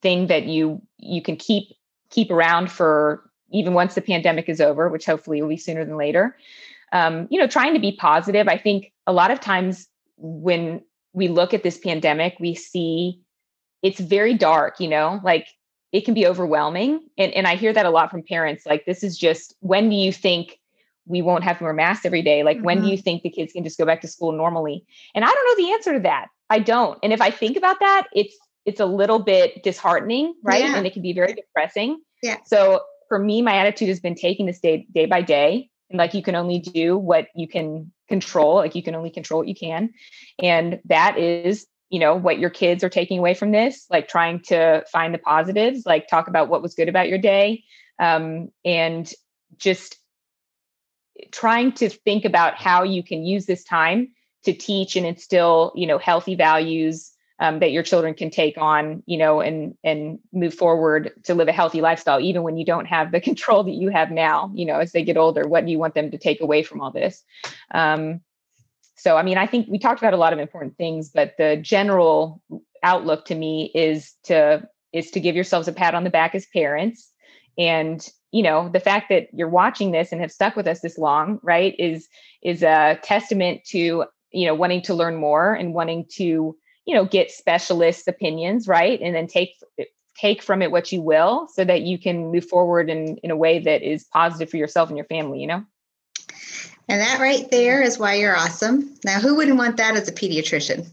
[SPEAKER 1] thing that you you can keep keep around for even once the pandemic is over, which hopefully will be sooner than later. Um, you know, trying to be positive. I think a lot of times when we look at this pandemic, we see it's very dark, you know, like it can be overwhelming. And, and I hear that a lot from parents. Like, this is just when do you think we won't have to wear masks every day? Like, mm-hmm. when do mm-hmm. you think the kids can just go back to school normally? And I don't know the answer to that. I don't. And if I think about that, it's it's a little bit disheartening, right? Yeah. And it can be very depressing.
[SPEAKER 2] Yeah.
[SPEAKER 1] So for me, my attitude has been taking this day day by day. And like you can only do what you can control, like you can only control what you can. And that is, you know, what your kids are taking away from this, like trying to find the positives, like talk about what was good about your day. Um, and just trying to think about how you can use this time to teach and instill, you know, healthy values, um, that your children can take on, you know, and and move forward to live a healthy lifestyle, even when you don't have the control that you have now. You know, as they get older, what do you want them to take away from all this? Um, so, I mean, I think we talked about a lot of important things, but the general outlook to me is to is to give yourselves a pat on the back as parents, and you know, the fact that you're watching this and have stuck with us this long, right, is is a testament to you know wanting to learn more and wanting to you know get specialist opinions right and then take take from it what you will so that you can move forward in in a way that is positive for yourself and your family you know
[SPEAKER 2] and that right there is why you're awesome now who wouldn't want that as a pediatrician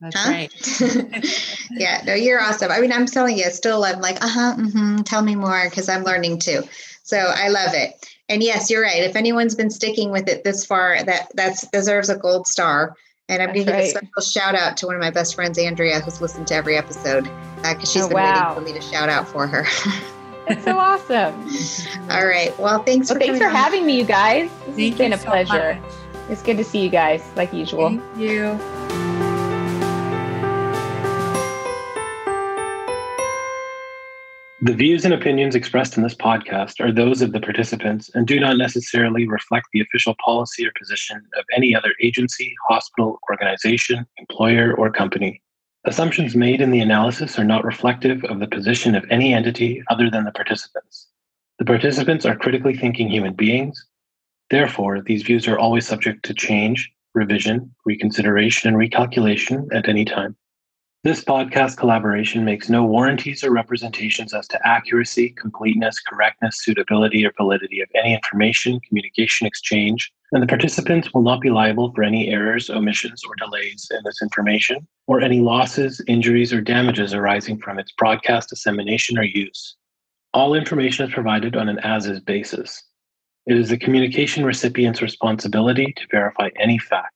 [SPEAKER 3] that's huh? right.
[SPEAKER 2] yeah, no, you're awesome. I mean, I'm telling you, still, I'm like, uh huh, mm-hmm, tell me more because I'm learning too. So I love it. And yes, you're right. If anyone's been sticking with it this far, that that deserves a gold star. And I'm going to give a special shout out to one of my best friends, Andrea, who's listened to every episode because uh, she's oh, been wow. waiting for me to shout out for her.
[SPEAKER 1] That's so awesome.
[SPEAKER 2] All right. Well, thanks
[SPEAKER 1] well,
[SPEAKER 2] for
[SPEAKER 1] thanks for
[SPEAKER 2] on.
[SPEAKER 1] having me, you guys. This has been a so pleasure. Much. It's good to see you guys, like usual.
[SPEAKER 3] Thank you.
[SPEAKER 4] The views and opinions expressed in this podcast are those of the participants and do not necessarily reflect the official policy or position of any other agency, hospital, organization, employer, or company. Assumptions made in the analysis are not reflective of the position of any entity other than the participants. The participants are critically thinking human beings. Therefore, these views are always subject to change, revision, reconsideration, and recalculation at any time. This podcast collaboration makes no warranties or representations as to accuracy, completeness, correctness, suitability, or validity of any information, communication exchange, and the participants will not be liable for any errors, omissions, or delays in this information, or any losses, injuries, or damages arising from its broadcast, dissemination, or use. All information is provided on an as is basis. It is the communication recipient's responsibility to verify any fact